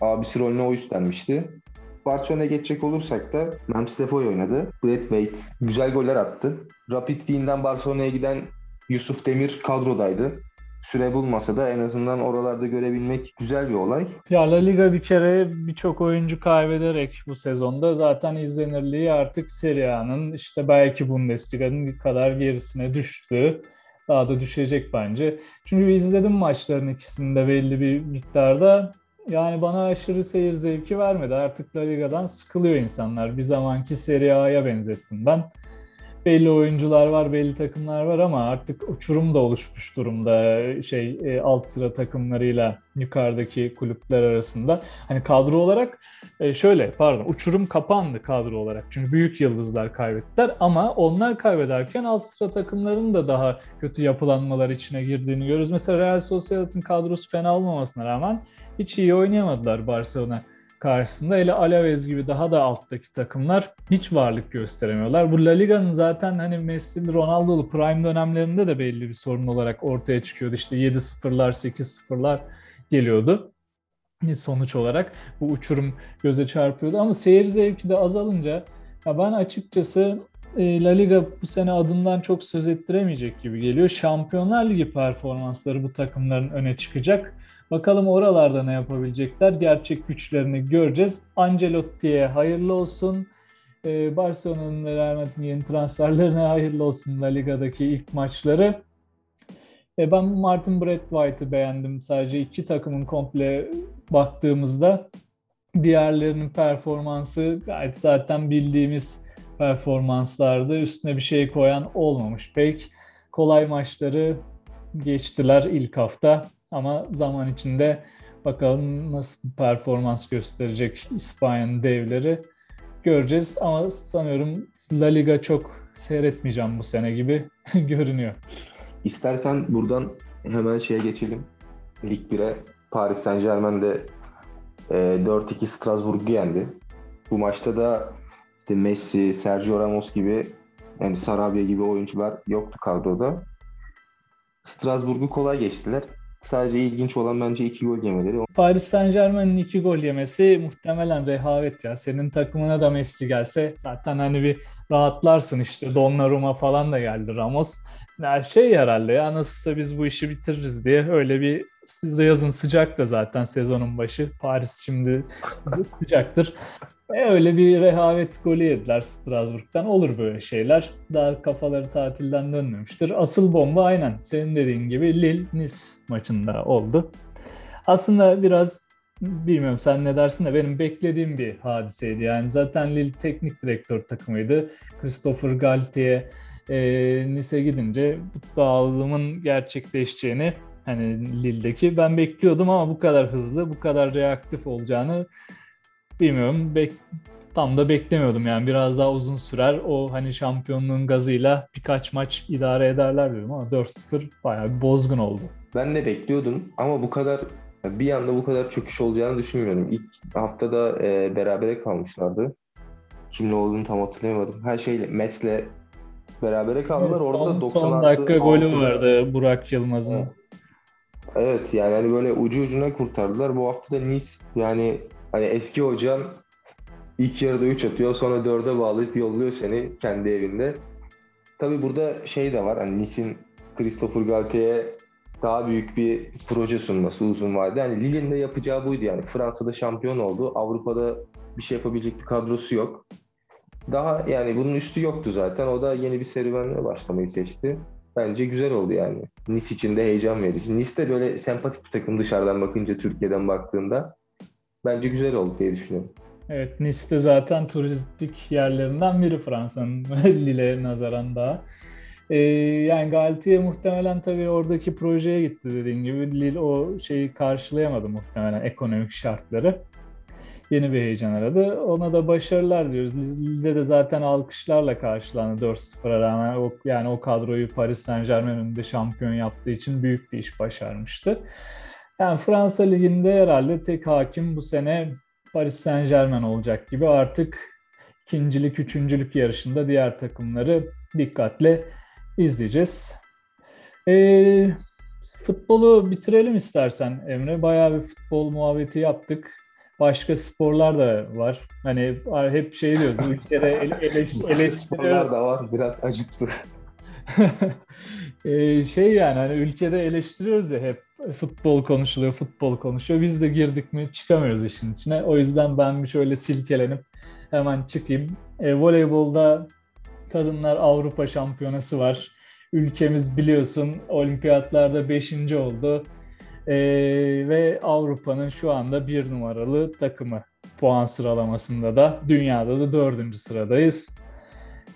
abisi rolüne o üstlenmişti. Barcelona'ya geçecek olursak da Memphis Depay oynadı. Brett Wade güzel goller attı. Rapid Wien'den Barcelona'ya giden Yusuf Demir kadrodaydı. Süre bulmasa da en azından oralarda görebilmek güzel bir olay. Ya La Liga bir kere birçok oyuncu kaybederek bu sezonda zaten izlenirliği artık Serie A'nın işte belki Bundesliga'nın kadar gerisine düştü. Daha da düşecek bence. Çünkü izledim maçların ikisinde belli bir miktarda. Yani bana aşırı seyir zevki vermedi. Artık La Liga'dan sıkılıyor insanlar. Bir zamanki Serie A'ya benzettim ben belli oyuncular var, belli takımlar var ama artık uçurum da oluşmuş durumda şey e, alt sıra takımlarıyla yukarıdaki kulüpler arasında. Hani kadro olarak e, şöyle pardon uçurum kapandı kadro olarak. Çünkü büyük yıldızlar kaybettiler ama onlar kaybederken alt sıra takımların da daha kötü yapılanmalar içine girdiğini görüyoruz. Mesela Real Sociedad'ın kadrosu fena olmamasına rağmen hiç iyi oynayamadılar Barcelona karşısında. Hele Alaves gibi daha da alttaki takımlar hiç varlık gösteremiyorlar. Bu La Liga'nın zaten hani Messi, Ronaldo'lu prime dönemlerinde de belli bir sorun olarak ortaya çıkıyordu. İşte 7-0'lar, 8-0'lar geliyordu sonuç olarak bu uçurum göze çarpıyordu ama seyir zevki de azalınca ya ben açıkçası e, La Liga bu sene adından çok söz ettiremeyecek gibi geliyor. Şampiyonlar Ligi performansları bu takımların öne çıkacak. Bakalım oralarda ne yapabilecekler? Gerçek güçlerini göreceğiz. Ancelotti'ye hayırlı olsun. Ee, Barcelona'nın ve Real Madrid'in yeni transferlerine hayırlı olsun La Liga'daki ilk maçları. E, ben Martin White'ı beğendim. Sadece iki takımın komple baktığımızda diğerlerinin performansı gayet zaten bildiğimiz performanslardı. Üstüne bir şey koyan olmamış pek. Kolay maçları geçtiler ilk hafta. Ama zaman içinde bakalım nasıl performans gösterecek İspanya'nın devleri göreceğiz. Ama sanıyorum La Liga çok seyretmeyeceğim bu sene gibi <laughs> görünüyor. İstersen buradan hemen şeye geçelim. Lig 1'e Paris Saint Germain de e, 4-2 Strasbourg'u yendi. Bu maçta da işte Messi, Sergio Ramos gibi yani Sarabia gibi oyuncular yoktu kadroda. Strasbourg'u kolay geçtiler. Sadece ilginç olan bence iki gol yemeleri. Paris Saint Germain'in iki gol yemesi muhtemelen rehavet ya. Senin takımına da Messi gelse zaten hani bir rahatlarsın işte Donnarumma falan da geldi Ramos. Her şey herhalde ya nasılsa biz bu işi bitiririz diye öyle bir yazın sıcak da zaten sezonun başı. Paris şimdi sıcaktır. E öyle bir rehavet golü yediler Strasbourg'dan. Olur böyle şeyler. Daha kafaları tatilden dönmemiştir. Asıl bomba aynen senin dediğin gibi Lille-Nice maçında oldu. Aslında biraz bilmiyorum sen ne dersin de benim beklediğim bir hadiseydi. Yani zaten Lille teknik direktör takımıydı. Christopher Galtier e, Nice gidince bu dağılımın gerçekleşeceğini hani Lille'deki ben bekliyordum ama bu kadar hızlı, bu kadar reaktif olacağını bilmiyorum. Bek tam da beklemiyordum yani biraz daha uzun sürer. O hani şampiyonluğun gazıyla birkaç maç idare ederler dedim ama 4-0 bayağı bir bozgun oldu. Ben de bekliyordum ama bu kadar bir anda bu kadar çöküş olacağını düşünmüyorum. İlk haftada e, berabere kalmışlardı. Kimle olduğunu tam hatırlayamadım. Her şeyle Mets'le berabere kaldılar. Evet, son, Orada 90 son dakika golü vardı Burak Yılmaz'ın. Evet. Evet yani hani böyle ucu ucuna kurtardılar. Bu hafta da Nice yani Hani eski hocan ilk yarıda 3 atıyor sonra 4'e bağlayıp yolluyor seni kendi evinde. Tabi burada şey de var hani Nice'in Christopher Galtier'e daha büyük bir proje sunması uzun vadede. Yani Lille'in de yapacağı buydu yani. Fransa'da şampiyon oldu. Avrupa'da bir şey yapabilecek bir kadrosu yok. Daha yani bunun üstü yoktu zaten. O da yeni bir serüvenle başlamayı seçti. Bence güzel oldu yani. Nice için de heyecan verici. Nice de böyle sempatik bir takım dışarıdan bakınca Türkiye'den baktığında bence güzel oldu diye düşünüyorum. Evet Nice de zaten turistik yerlerinden biri Fransa'nın <laughs> Lille'ye nazaran daha. Ee, yani Galtier muhtemelen tabii oradaki projeye gitti dediğin gibi. Lille o şeyi karşılayamadı muhtemelen ekonomik şartları. Yeni bir heyecan aradı. Ona da başarılar diyoruz. Lille de zaten alkışlarla karşılandı 4-0'a rağmen. O, yani o kadroyu Paris Saint Germain önünde şampiyon yaptığı için büyük bir iş başarmıştı. Yani Fransa Ligi'nde herhalde tek hakim bu sene Paris Saint Germain olacak gibi artık ikincilik, üçüncülük yarışında diğer takımları dikkatle izleyeceğiz. Ee, Futbolu bitirelim istersen Emre. Bayağı bir futbol muhabbeti yaptık. Başka sporlar da var. Hani hep şey diyoruz, ülkede ele, <laughs> ele, Sporlar da var, biraz acıttı. <laughs> ee, şey yani hani ülkede eleştiriyoruz ya hep futbol konuşuluyor, futbol konuşuyor. Biz de girdik mi çıkamıyoruz işin içine. O yüzden ben bir şöyle silkelenip hemen çıkayım. E, voleybolda kadınlar Avrupa Şampiyonası var. Ülkemiz biliyorsun olimpiyatlarda 5. oldu. E, ve Avrupa'nın şu anda bir numaralı takımı puan sıralamasında da dünyada da dördüncü sıradayız.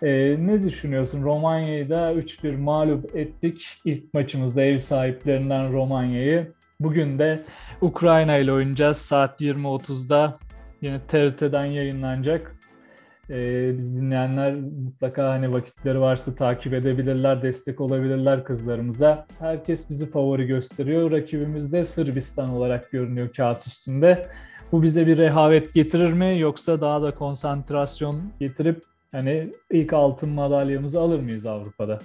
E, ne düşünüyorsun? Romanya'yı da 3-1 mağlup ettik. İlk maçımızda ev sahiplerinden Romanya'yı. Bugün de Ukrayna ile oynayacağız. Saat 20.30'da yine TRT'den yayınlanacak. Ee, biz dinleyenler mutlaka hani vakitleri varsa takip edebilirler, destek olabilirler kızlarımıza. Herkes bizi favori gösteriyor. Rakibimiz de Sırbistan olarak görünüyor kağıt üstünde. Bu bize bir rehavet getirir mi yoksa daha da konsantrasyon getirip hani ilk altın madalyamızı alır mıyız Avrupa'da?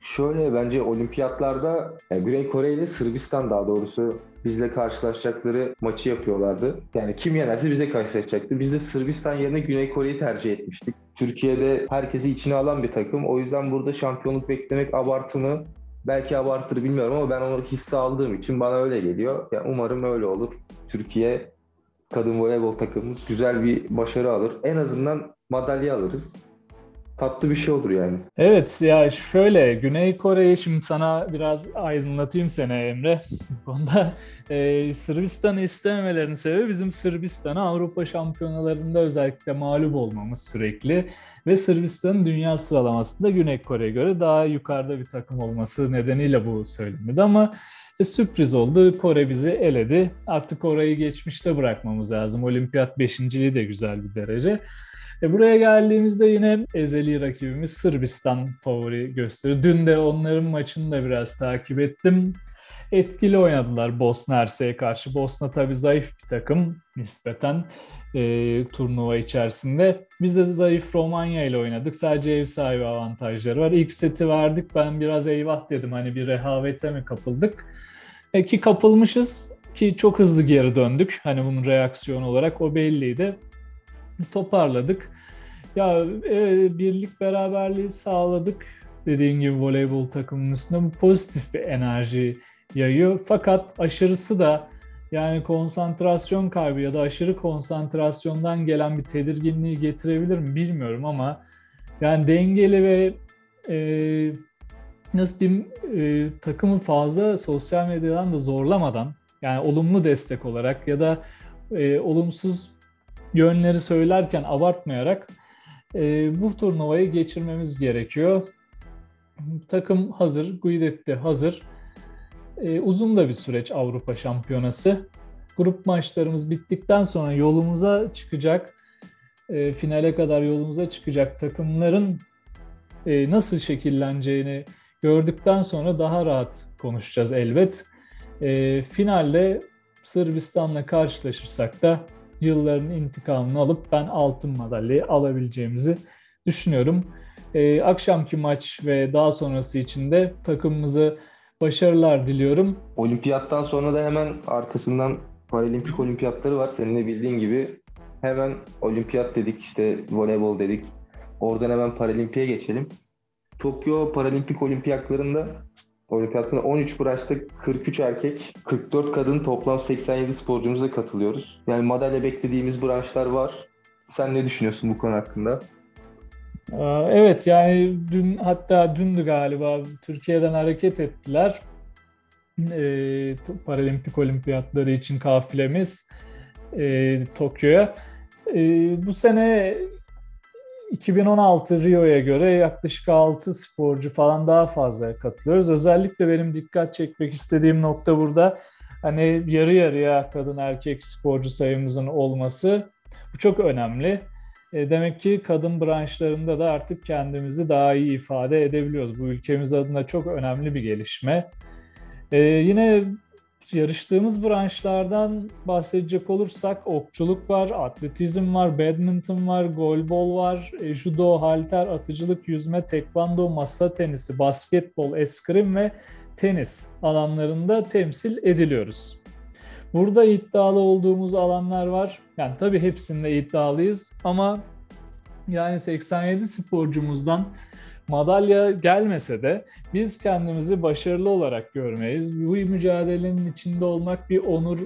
Şöyle bence olimpiyatlarda yani Güney Kore ile Sırbistan daha doğrusu bizle karşılaşacakları maçı yapıyorlardı. Yani kim yenerse bize karşılaşacaktı. Biz de Sırbistan yerine Güney Kore'yi tercih etmiştik. Türkiye'de herkesi içine alan bir takım. O yüzden burada şampiyonluk beklemek abartı mı? Belki abartır bilmiyorum ama ben onu hisse aldığım için bana öyle geliyor. Yani umarım öyle olur. Türkiye kadın voleybol takımımız güzel bir başarı alır. En azından madalya alırız tatlı bir şey olur yani. Evet ya şöyle Güney Kore'yi şimdi sana biraz aydınlatayım seni Emre. <laughs> Bu konuda e, Sırbistan'ı istememelerinin sebebi bizim Sırbistan'a Avrupa şampiyonalarında özellikle mağlup olmamız sürekli. Ve Sırbistan'ın dünya sıralamasında Güney Kore'ye göre daha yukarıda bir takım olması nedeniyle bu söylenmedi ama e, sürpriz oldu. Kore bizi eledi. Artık orayı geçmişte bırakmamız lazım. Olimpiyat beşinciliği de güzel bir derece. E buraya geldiğimizde yine ezeli rakibimiz Sırbistan favori gösteriyor. Dün de onların maçını da biraz takip ettim. Etkili oynadılar Bosna Hersek'e karşı. Bosna tabii zayıf bir takım nispeten e, turnuva içerisinde. Biz de zayıf Romanya ile oynadık. Sadece ev sahibi avantajları var. İlk seti verdik. Ben biraz eyvah dedim. Hani bir rehavete mi kapıldık? E, ki kapılmışız ki çok hızlı geri döndük. Hani bunun reaksiyon olarak o belliydi toparladık. Ya e, birlik beraberliği sağladık. Dediğin gibi voleybol takımının üstünde bu pozitif bir enerji yayıyor. Fakat aşırısı da yani konsantrasyon kaybı ya da aşırı konsantrasyondan gelen bir tedirginliği getirebilir mi bilmiyorum ama yani dengeli ve e, nasıl diyeyim e, takımı fazla sosyal medyadan da zorlamadan yani olumlu destek olarak ya da e, olumsuz yönleri söylerken abartmayarak e, bu turnuvayı geçirmemiz gerekiyor. Takım hazır, Guidetti hazır. E, uzun da bir süreç Avrupa Şampiyonası. Grup maçlarımız bittikten sonra yolumuza çıkacak, e, finale kadar yolumuza çıkacak takımların e, nasıl şekilleneceğini gördükten sonra daha rahat konuşacağız elbet. E, finalde Sırbistan'la karşılaşırsak da yılların intikamını alıp ben altın madalyayı alabileceğimizi düşünüyorum. E, akşamki maç ve daha sonrası için de takımımızı başarılar diliyorum. Olimpiyattan sonra da hemen arkasından Paralimpik olimpiyatları var. Senin de bildiğin gibi hemen olimpiyat dedik işte voleybol dedik. Oradan hemen paralimpiye geçelim. Tokyo Paralimpik olimpiyatlarında Olimpiyatına 13 branşta 43 erkek, 44 kadın toplam 87 sporcumuza katılıyoruz. Yani madalya beklediğimiz branşlar var. Sen ne düşünüyorsun bu konu hakkında? Evet yani dün hatta dündü galiba Türkiye'den hareket ettiler. E, Paralimpik olimpiyatları için kafilemiz e, Tokyo'ya. E, bu sene 2016 Rio'ya göre yaklaşık 6 sporcu falan daha fazla katılıyoruz. Özellikle benim dikkat çekmek istediğim nokta burada hani yarı yarıya kadın erkek sporcu sayımızın olması bu çok önemli. E, demek ki kadın branşlarında da artık kendimizi daha iyi ifade edebiliyoruz. Bu ülkemiz adına çok önemli bir gelişme. E, yine yarıştığımız branşlardan bahsedecek olursak okçuluk var, atletizm var, badminton var, golbol var, e, judo, halter, atıcılık, yüzme, tekvando, masa tenisi, basketbol, eskrim ve tenis alanlarında temsil ediliyoruz. Burada iddialı olduğumuz alanlar var. Yani tabii hepsinde iddialıyız ama yani 87 sporcumuzdan madalya gelmese de biz kendimizi başarılı olarak görmeyiz. Bu mücadelenin içinde olmak bir onur,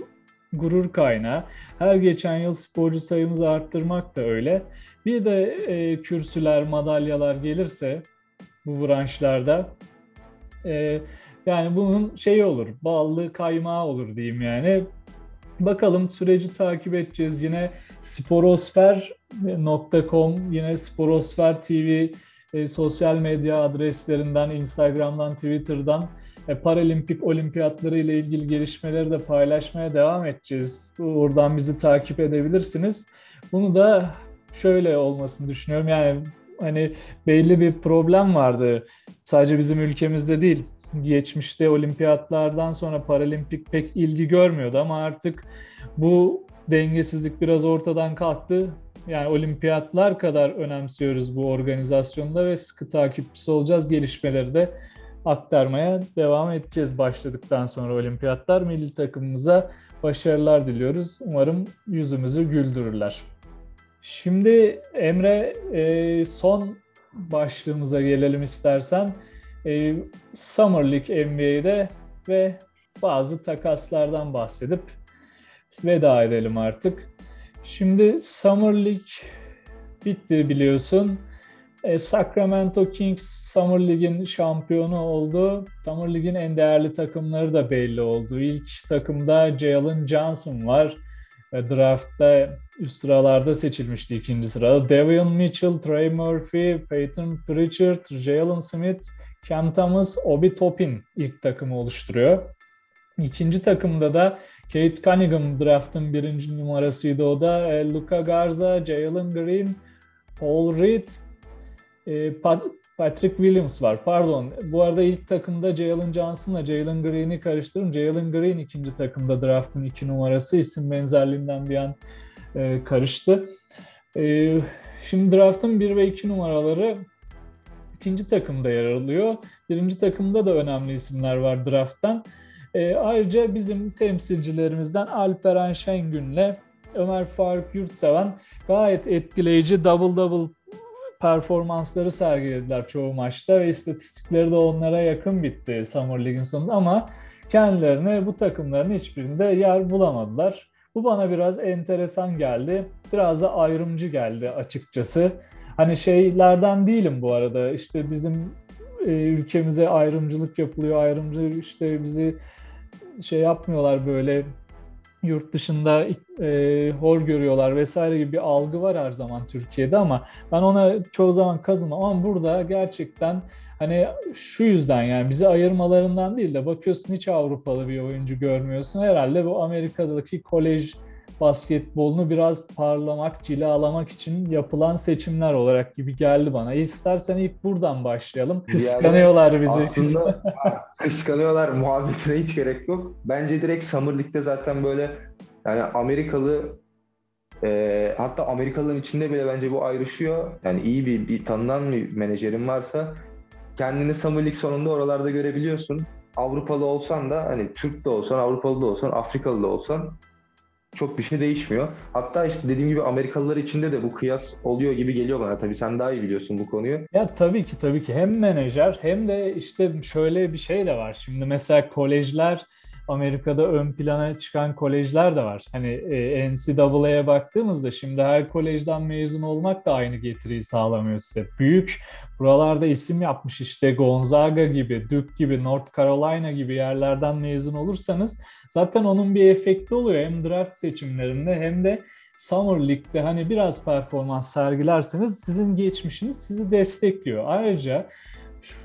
gurur kaynağı. Her geçen yıl sporcu sayımızı arttırmak da öyle. Bir de e, kürsüler, madalyalar gelirse bu branşlarda e, yani bunun şey olur, ballı kaymağı olur diyeyim yani. Bakalım süreci takip edeceğiz. Yine sporosfer.com, yine Sporosfer TV e, sosyal medya adreslerinden, Instagram'dan, Twitter'dan e, Paralimpik olimpiyatları ile ilgili gelişmeleri de paylaşmaya devam edeceğiz. Oradan bizi takip edebilirsiniz. Bunu da şöyle olmasını düşünüyorum. Yani hani belli bir problem vardı. Sadece bizim ülkemizde değil. Geçmişte olimpiyatlardan sonra paralimpik pek ilgi görmüyordu ama artık bu dengesizlik biraz ortadan kalktı. Yani olimpiyatlar kadar önemsiyoruz bu organizasyonda ve sıkı takipçisi olacağız. Gelişmeleri de aktarmaya devam edeceğiz başladıktan sonra olimpiyatlar. Milli takımımıza başarılar diliyoruz. Umarım yüzümüzü güldürürler. Şimdi Emre e, son başlığımıza gelelim istersen. E, Summer League NBA'de ve bazı takaslardan bahsedip veda edelim artık. Şimdi Summer League bitti biliyorsun. E, Sacramento Kings Summer League'in şampiyonu oldu. Summer League'in en değerli takımları da belli oldu. İlk takımda Jalen Johnson var. E, draft'ta üst sıralarda seçilmişti ikinci sırada. Devion Mitchell, Trey Murphy, Peyton Pritchard, Jalen Smith, Thomas, Obi Toppin ilk takımı oluşturuyor. İkinci takımda da Kate Cunningham draftın birinci numarasıydı o da. E, Luka Garza, Jalen Green, Paul Reed, e, Patrick Williams var. Pardon. Bu arada ilk takımda Jalen Johnson'la Jalen Green'i karıştırdım. Jalen Green ikinci takımda draftın iki numarası. isim benzerliğinden bir an e, karıştı. E, şimdi draftın bir ve iki numaraları ikinci takımda yer alıyor. Birinci takımda da önemli isimler var drafttan. E, ayrıca bizim temsilcilerimizden Alperen Şengün'le Ömer Faruk Yurtseven gayet etkileyici double double performansları sergilediler çoğu maçta ve istatistikleri de onlara yakın bitti Summer League'in sonunda ama kendilerine bu takımların hiçbirinde yer bulamadılar. Bu bana biraz enteresan geldi. Biraz da ayrımcı geldi açıkçası. Hani şeylerden değilim bu arada. İşte bizim e, ülkemize ayrımcılık yapılıyor. Ayrımcı işte bizi şey yapmıyorlar böyle yurt dışında e, hor görüyorlar vesaire gibi bir algı var her zaman Türkiye'de ama ben ona çoğu zaman kadın ama burada gerçekten hani şu yüzden yani bizi ayırmalarından değil de bakıyorsun hiç Avrupalı bir oyuncu görmüyorsun. Herhalde bu Amerika'daki kolej basketbolunu biraz parlamak, cilalamak için yapılan seçimler olarak gibi geldi bana. İstersen ilk buradan başlayalım. Kıskanıyorlar bizi. Aslında <laughs> kıskanıyorlar muhabbetine hiç gerek yok. Bence direkt Summer League'de zaten böyle yani Amerikalı e, hatta Amerikalıların içinde bile bence bu ayrışıyor. Yani iyi bir, bir tanınan bir menajerin varsa kendini Summer League sonunda oralarda görebiliyorsun. Avrupalı olsan da hani Türk de olsan, Avrupalı da olsan, Afrikalı da olsan çok bir şey değişmiyor. Hatta işte dediğim gibi Amerikalılar içinde de bu kıyas oluyor gibi geliyor bana. Tabii sen daha iyi biliyorsun bu konuyu. Ya tabii ki tabii ki hem menajer hem de işte şöyle bir şey de var. Şimdi mesela kolejler Amerika'da ön plana çıkan kolejler de var. Hani e, NCAA'ya baktığımızda şimdi her kolejden mezun olmak da aynı getiriyi sağlamıyor size. Büyük buralarda isim yapmış işte Gonzaga gibi, Duke gibi, North Carolina gibi yerlerden mezun olursanız zaten onun bir efekti oluyor. Hem draft seçimlerinde hem de Summer League'de hani biraz performans sergilerseniz sizin geçmişiniz sizi destekliyor. Ayrıca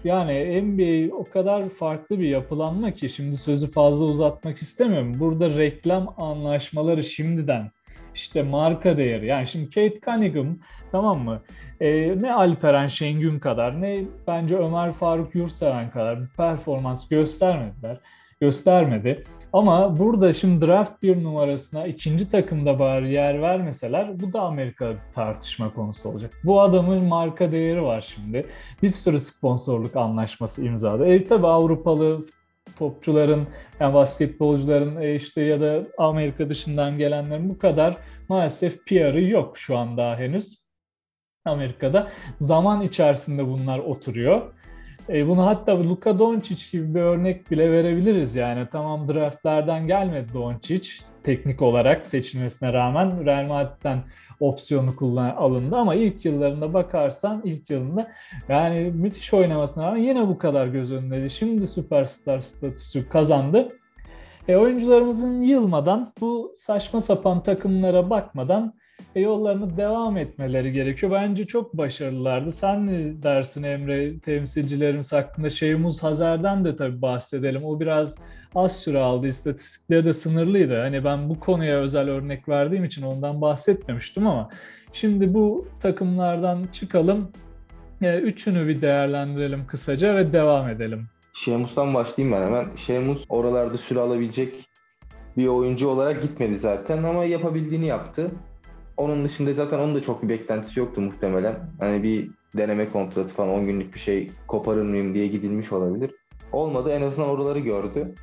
yani NBA o kadar farklı bir yapılanma ki şimdi sözü fazla uzatmak istemiyorum. Burada reklam anlaşmaları şimdiden işte marka değeri. Yani şimdi Kate Cunningham tamam mı? Ee, ne Alperen Şengün kadar ne bence Ömer Faruk Yurtseven kadar bir performans göstermediler. Göstermedi. Ama burada şimdi draft bir numarasına ikinci takımda bari yer vermeseler bu da Amerika tartışma konusu olacak. Bu adamın marka değeri var şimdi. Bir sürü sponsorluk anlaşması imzaladı. E tabi Avrupalı topçuların, yani basketbolcuların e, işte ya da Amerika dışından gelenlerin bu kadar maalesef PR'ı yok şu an daha henüz. Amerika'da zaman içerisinde bunlar oturuyor. E, bunu hatta Luka Doncic gibi bir örnek bile verebiliriz yani. Tamam draftlardan gelmedi Doncic teknik olarak seçilmesine rağmen Real Madrid'den opsiyonu kullan alındı ama ilk yıllarında bakarsan ilk yılında yani müthiş oynamasına rağmen yine bu kadar göz önündeydi. Şimdi süperstar statüsü kazandı. E, oyuncularımızın yılmadan bu saçma sapan takımlara bakmadan yollarını devam etmeleri gerekiyor. Bence çok başarılılardı. Sen ne dersin Emre temsilcilerimiz hakkında? Şeyhmuz Hazer'den de tabii bahsedelim. O biraz az süre aldı. İstatistikleri de sınırlıydı. Hani ben bu konuya özel örnek verdiğim için ondan bahsetmemiştim ama şimdi bu takımlardan çıkalım. E, üçünü bir değerlendirelim kısaca ve devam edelim. Şemus'tan başlayayım ben hemen. Şemus oralarda süre alabilecek bir oyuncu olarak gitmedi zaten ama yapabildiğini yaptı. Onun dışında zaten onun da çok bir beklentisi yoktu muhtemelen. Hani bir deneme kontratı falan 10 günlük bir şey koparır mıyım diye gidilmiş olabilir. Olmadı en azından oraları gördü.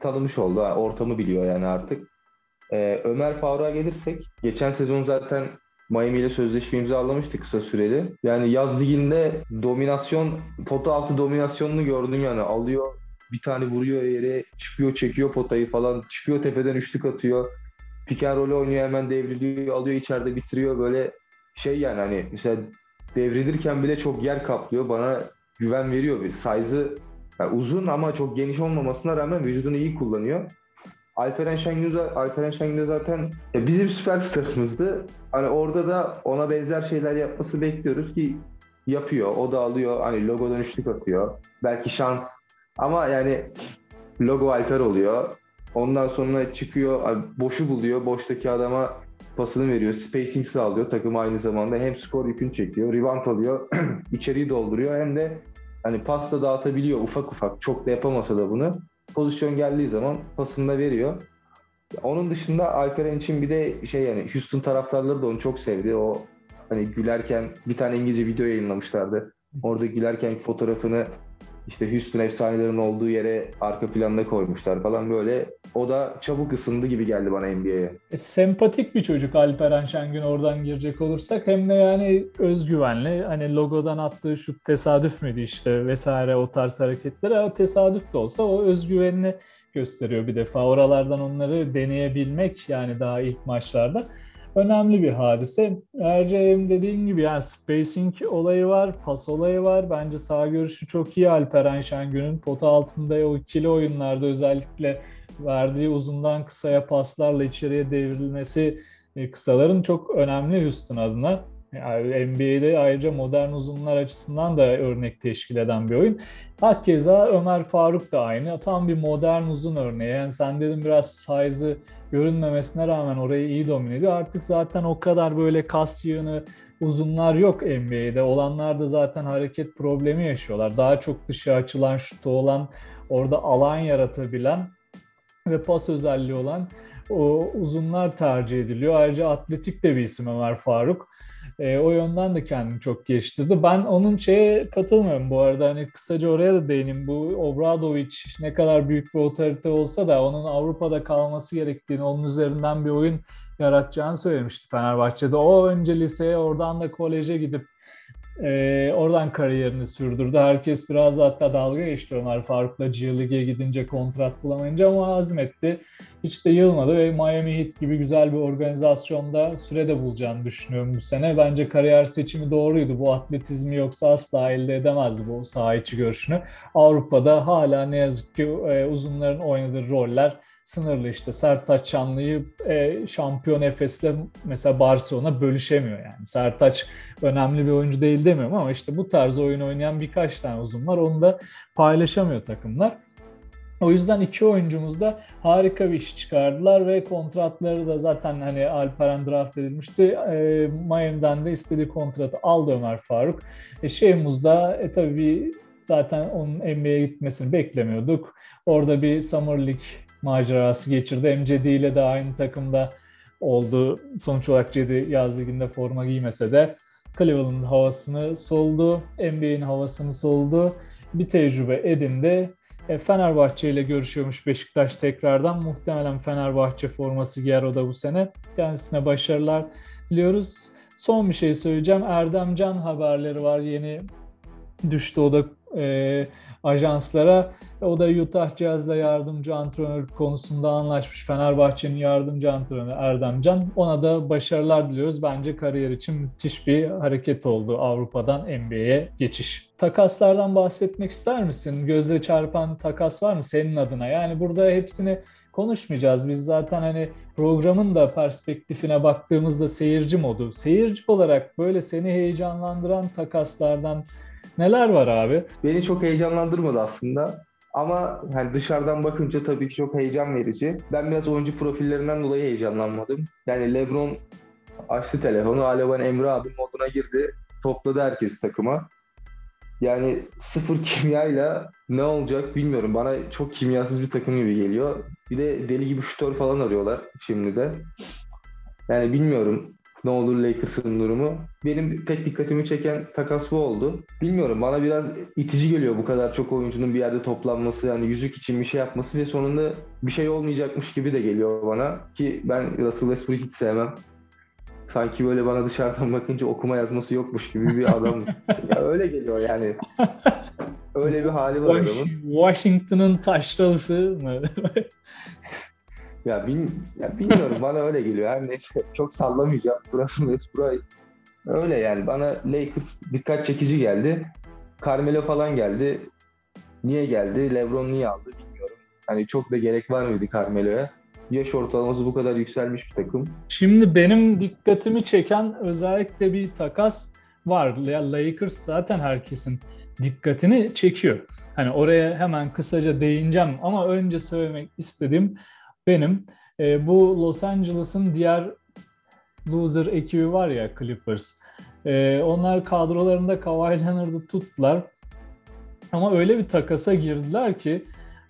Tanımış oldu. Ortamı biliyor yani artık. Ee, Ömer Faruk'a gelirsek geçen sezon zaten Miami ile sözleşme imzalamıştı kısa süreli. Yani yaz liginde dominasyon, pota altı dominasyonunu gördüm yani. Alıyor bir tane vuruyor yere, çıkıyor çekiyor potayı falan, çıkıyor tepeden üçlük atıyor pick and roll oynuyor hemen devriliyor, alıyor içeride bitiriyor böyle şey yani hani mesela devrilirken bile çok yer kaplıyor. Bana güven veriyor bir. Size'ı yani uzun ama çok geniş olmamasına rağmen vücudunu iyi kullanıyor. Alperen Şengül, Alperen Şengül zaten bizim süperstarımızdı. Hani orada da ona benzer şeyler yapması bekliyoruz ki yapıyor. O da alıyor. Hani logodan üçlük atıyor. Belki şans. Ama yani logo Alper oluyor. Ondan sonra çıkıyor, boşu buluyor. Boştaki adama pasını veriyor. Spacing sağlıyor. Takım aynı zamanda hem skor yükünü çekiyor. Rebound alıyor. <clears throat> içeriği dolduruyor. Hem de hani pas da dağıtabiliyor ufak ufak. Çok da yapamasa da bunu. Pozisyon geldiği zaman pasını da veriyor. Onun dışında Alperen için bir de şey yani Houston taraftarları da onu çok sevdi. O hani gülerken bir tane İngilizce video yayınlamışlardı. Orada gülerken fotoğrafını işte Houston efsanelerinin olduğu yere arka planda koymuşlar falan böyle. O da çabuk ısındı gibi geldi bana NBA'ye. E, sempatik bir çocuk Alperen Şengün oradan girecek olursak hem de yani özgüvenli. Hani logodan attığı şut tesadüf müydü işte vesaire o tarz hareketler. O tesadüf de olsa o özgüvenini gösteriyor bir defa. Oralardan onları deneyebilmek yani daha ilk maçlarda önemli bir hadise. Ayrıca hem dediğin gibi yani spacing olayı var, pas olayı var. Bence sağ görüşü çok iyi Alperen Şengün'ün. Pota altında o ikili oyunlarda özellikle verdiği uzundan kısaya paslarla içeriye devrilmesi e, kısaların çok önemli Houston adına. Yani NBA'de ayrıca modern uzunlar açısından da örnek teşkil eden bir oyun. Hakeza Ömer Faruk da aynı. Tam bir modern uzun örneği. Yani sen dedim biraz size'ı görünmemesine rağmen orayı iyi domine ediyor. Artık zaten o kadar böyle kas yığını uzunlar yok NBA'de. Olanlar da zaten hareket problemi yaşıyorlar. Daha çok dışa açılan, şutu olan, orada alan yaratabilen ve pas özelliği olan o uzunlar tercih ediliyor. Ayrıca atletik de bir isim Ömer Faruk. E, o yönden de kendini çok geliştirdi. Ben onun şeye katılmıyorum bu arada. Hani kısaca oraya da değineyim. Bu Obradovic ne kadar büyük bir otorite olsa da onun Avrupa'da kalması gerektiğini, onun üzerinden bir oyun yaratacağını söylemişti Fenerbahçe'de. O önce liseye, oradan da koleje gidip e, oradan kariyerini sürdürdü. Herkes biraz hatta dalga geçti Ömer Faruk'la G League'e gidince kontrat bulamayınca ama azmetti. Hiç de yılmadı ve Miami Heat gibi güzel bir organizasyonda sürede bulacağını düşünüyorum bu sene. Bence kariyer seçimi doğruydu. Bu atletizmi yoksa asla elde edemezdi bu saha içi görüşünü. Avrupa'da hala ne yazık ki e, uzunların oynadığı roller sınırlı işte Sertaç Çanlı'yı e, şampiyon Efes'le mesela Barcelona bölüşemiyor yani. Sertaç önemli bir oyuncu değil demiyorum ama işte bu tarz oyun oynayan birkaç tane uzun var. Onu da paylaşamıyor takımlar. O yüzden iki oyuncumuz da harika bir iş çıkardılar ve kontratları da zaten hani Alperen draft edilmişti. E, Miami'den de istediği kontratı aldı Ömer Faruk. E, Şeyhmuz da e, tabii zaten onun NBA'ye gitmesini beklemiyorduk. Orada bir Summer League macerası geçirdi. Hem Cedi ile de aynı takımda oldu. Sonuç olarak Cedi yaz liginde forma giymese de Cleveland havasını soldu. NBA'in havasını soldu. Bir tecrübe edindi. E, Fenerbahçe ile görüşüyormuş Beşiktaş tekrardan. Muhtemelen Fenerbahçe forması giyer o da bu sene. Kendisine başarılar diliyoruz. Son bir şey söyleyeceğim. Erdem Can haberleri var. Yeni düştü o da e, ajanslara. O da Utah Jazz'la yardımcı antrenör konusunda anlaşmış. Fenerbahçe'nin yardımcı antrenörü Erdem Can. Ona da başarılar diliyoruz. Bence kariyer için müthiş bir hareket oldu Avrupa'dan NBA'ye geçiş. Takaslardan bahsetmek ister misin? Göze çarpan takas var mı senin adına? Yani burada hepsini konuşmayacağız. Biz zaten hani programın da perspektifine baktığımızda seyirci modu. Seyirci olarak böyle seni heyecanlandıran takaslardan neler var abi? Beni çok heyecanlandırmadı aslında. Ama hani dışarıdan bakınca tabii ki çok heyecan verici. Ben biraz oyuncu profillerinden dolayı heyecanlanmadım. Yani LeBron açtı telefonu, Alevan Emre abi moduna girdi. Topladı herkes takıma. Yani sıfır <laughs> kimyayla ne olacak bilmiyorum. Bana çok kimyasız bir takım gibi geliyor. Bir de deli gibi şutör falan arıyorlar şimdi de. Yani bilmiyorum ne olur Lakers'ın durumu. Benim tek dikkatimi çeken takas bu oldu. Bilmiyorum bana biraz itici geliyor bu kadar çok oyuncunun bir yerde toplanması. Yani yüzük için bir şey yapması ve sonunda bir şey olmayacakmış gibi de geliyor bana. Ki ben Russell Westbrook'u hiç sevmem. Sanki böyle bana dışarıdan bakınca okuma yazması yokmuş gibi bir adam. <laughs> ya öyle geliyor yani. Öyle bir hali var adamın. Washington'ın taşralısı mı? <laughs> ya, bil, ya bilmiyorum bana öyle geliyor. Her neyse çok sallamayacağım. Burası Westbrook öyle yani. Bana Lakers dikkat çekici geldi. Carmelo falan geldi. Niye geldi? LeBron niye aldı bilmiyorum. Hani çok da gerek var mıydı Carmelo'ya? Yaş ortalaması bu kadar yükselmiş bir takım. Şimdi benim dikkatimi çeken özellikle bir takas var. Ya Lakers zaten herkesin dikkatini çekiyor. Hani oraya hemen kısaca değineceğim ama önce söylemek istediğim benim e, bu Los Angeles'ın diğer loser ekibi var ya Clippers. E, onlar kadrolarında Kawhi Leonard'ı tuttular. Ama öyle bir takasa girdiler ki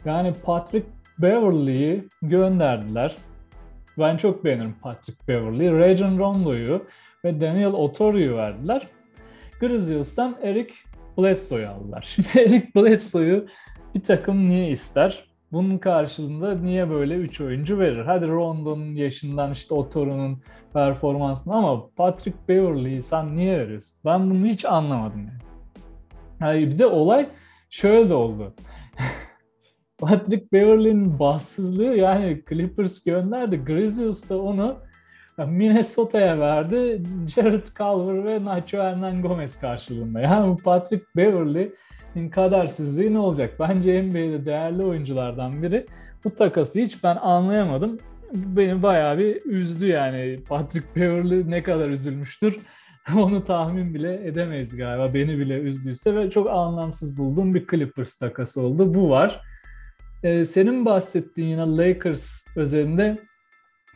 yani Patrick Beverly'yi gönderdiler. Ben çok beğenirim Patrick Beverly'yi. Rajon Rondo'yu ve Daniel Otorio'yu verdiler. Grizzlies'tan Eric Bledsoe'yu aldılar. <laughs> Şimdi Eric Bledsoe'yu bir takım niye ister? Bunun karşılığında niye böyle 3 oyuncu verir? Hadi Rondo'nun yaşından işte Otoro'nun performansını ama Patrick Beverly'yi sen niye veriyorsun? Ben bunu hiç anlamadım yani. Hayır bir de olay şöyle de oldu. <laughs> Patrick Beverly'nin bahtsızlığı yani Clippers gönderdi. Grizzlies de onu Minnesota'ya verdi. Jared Culver ve Nacho Hernan Gomez karşılığında. Yani Patrick Beverly'nin kadersizliği ne olacak? Bence NBA'de değerli oyunculardan biri. Bu takası hiç ben anlayamadım. Beni bayağı bir üzdü yani. Patrick Beverly ne kadar üzülmüştür. <laughs> Onu tahmin bile edemeyiz galiba. Beni bile üzdüyse ve çok anlamsız bulduğum bir Clippers takası oldu. Bu var. Ee, senin bahsettiğin yine Lakers özelinde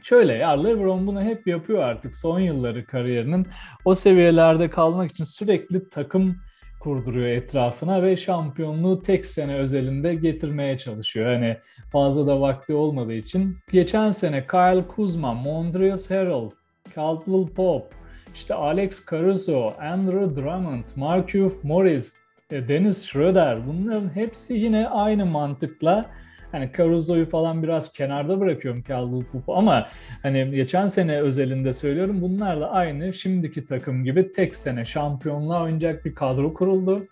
şöyle ya LeBron bunu hep yapıyor artık son yılları kariyerinin. O seviyelerde kalmak için sürekli takım kurduruyor etrafına ve şampiyonluğu tek sene özelinde getirmeye çalışıyor. Hani fazla da vakti olmadığı için. Geçen sene Kyle Kuzma, Mondrius Harrell, Caldwell Pope, işte Alex Caruso, Andrew Drummond, Markieff Morris, e, Dennis Schroeder bunların hepsi yine aynı mantıkla hani Caruso'yu falan biraz kenarda bırakıyorum Caldwell Pope'u ama hani geçen sene özelinde söylüyorum bunlarla aynı şimdiki takım gibi tek sene şampiyonluğa oynayacak bir kadro kuruldu.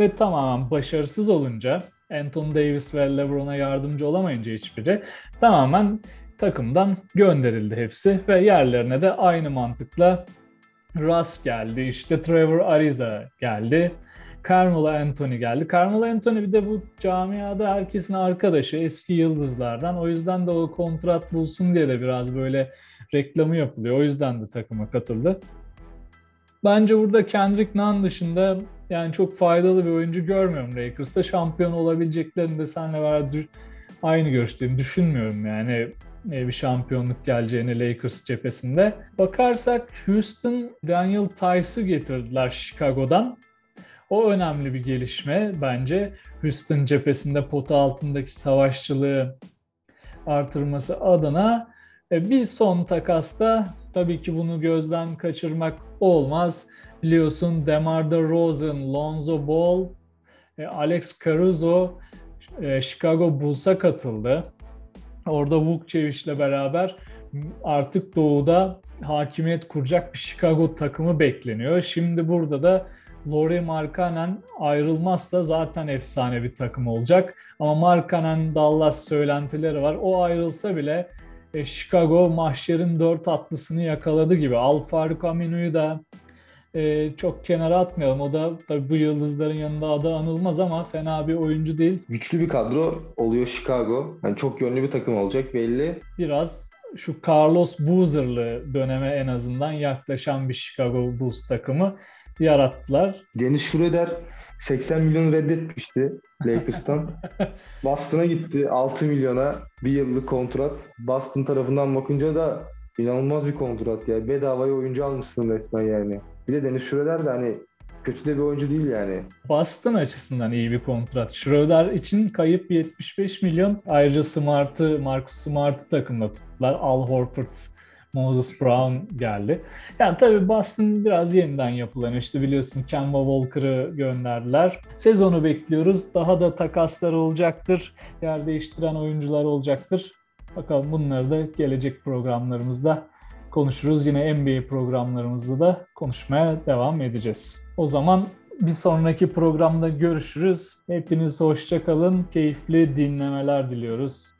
Ve tamamen başarısız olunca Anthony Davis ve LeBron'a yardımcı olamayınca hiçbiri tamamen takımdan gönderildi hepsi ve yerlerine de aynı mantıkla Russ geldi, işte Trevor Ariza geldi. Carmelo Anthony geldi. Carmelo Anthony bir de bu camiada herkesin arkadaşı, eski yıldızlardan. O yüzden de o kontrat bulsun diye de biraz böyle reklamı yapılıyor. O yüzden de takıma katıldı. Bence burada Kendrick Nunn dışında yani çok faydalı bir oyuncu görmüyorum Lakers'ta. Şampiyon olabileceklerini de senle beraber aynı görüştüğüm düşünmüyorum yani bir şampiyonluk geleceğini Lakers cephesinde. Bakarsak Houston Daniel Tice'ı getirdiler Chicago'dan. O önemli bir gelişme bence. Houston cephesinde pota altındaki savaşçılığı artırması adına e, bir son takasta tabii ki bunu gözden kaçırmak olmaz. Biliyorsun DeMar DeRozan, Lonzo Ball, e, Alex Caruso e, Chicago Bulls'a katıldı. Orada Vukcevic'le beraber artık doğuda hakimiyet kuracak bir Chicago takımı bekleniyor. Şimdi burada da Laurie Markkanen ayrılmazsa zaten efsane bir takım olacak. Ama Markkanen Dallas söylentileri var. O ayrılsa bile e, Chicago mahşerin dört atlısını yakaladı gibi. Al Faruk Aminu'yu da e, çok kenara atmayalım. O da tabii bu yıldızların yanında adı anılmaz ama fena bir oyuncu değil. Güçlü bir kadro oluyor Chicago. Yani çok yönlü bir takım olacak belli. Biraz şu Carlos Boozer'lı döneme en azından yaklaşan bir Chicago Bulls takımı yarattılar. Dennis Schroeder 80 milyon reddetmişti Lakers'tan. <laughs> Boston'a gitti 6 milyona bir yıllık kontrat. Boston tarafından bakınca da inanılmaz bir kontrat ya. Bedavaya oyuncu almışsın resmen yani. Bir de Dennis Schroeder de hani kötü de bir oyuncu değil yani. Boston açısından iyi bir kontrat. Schroeder için kayıp 75 milyon. Ayrıca Smart'ı, Marcus Smart'ı takımda tuttular. Al Horford, Moses Brown geldi. Yani tabii Boston biraz yeniden yapılan. İşte biliyorsun Kemba Walker'ı gönderdiler. Sezonu bekliyoruz. Daha da takaslar olacaktır. Yer değiştiren oyuncular olacaktır. Bakalım bunları da gelecek programlarımızda konuşuruz. Yine NBA programlarımızda da konuşmaya devam edeceğiz. O zaman bir sonraki programda görüşürüz. Hepiniz hoşça kalın. Keyifli dinlemeler diliyoruz.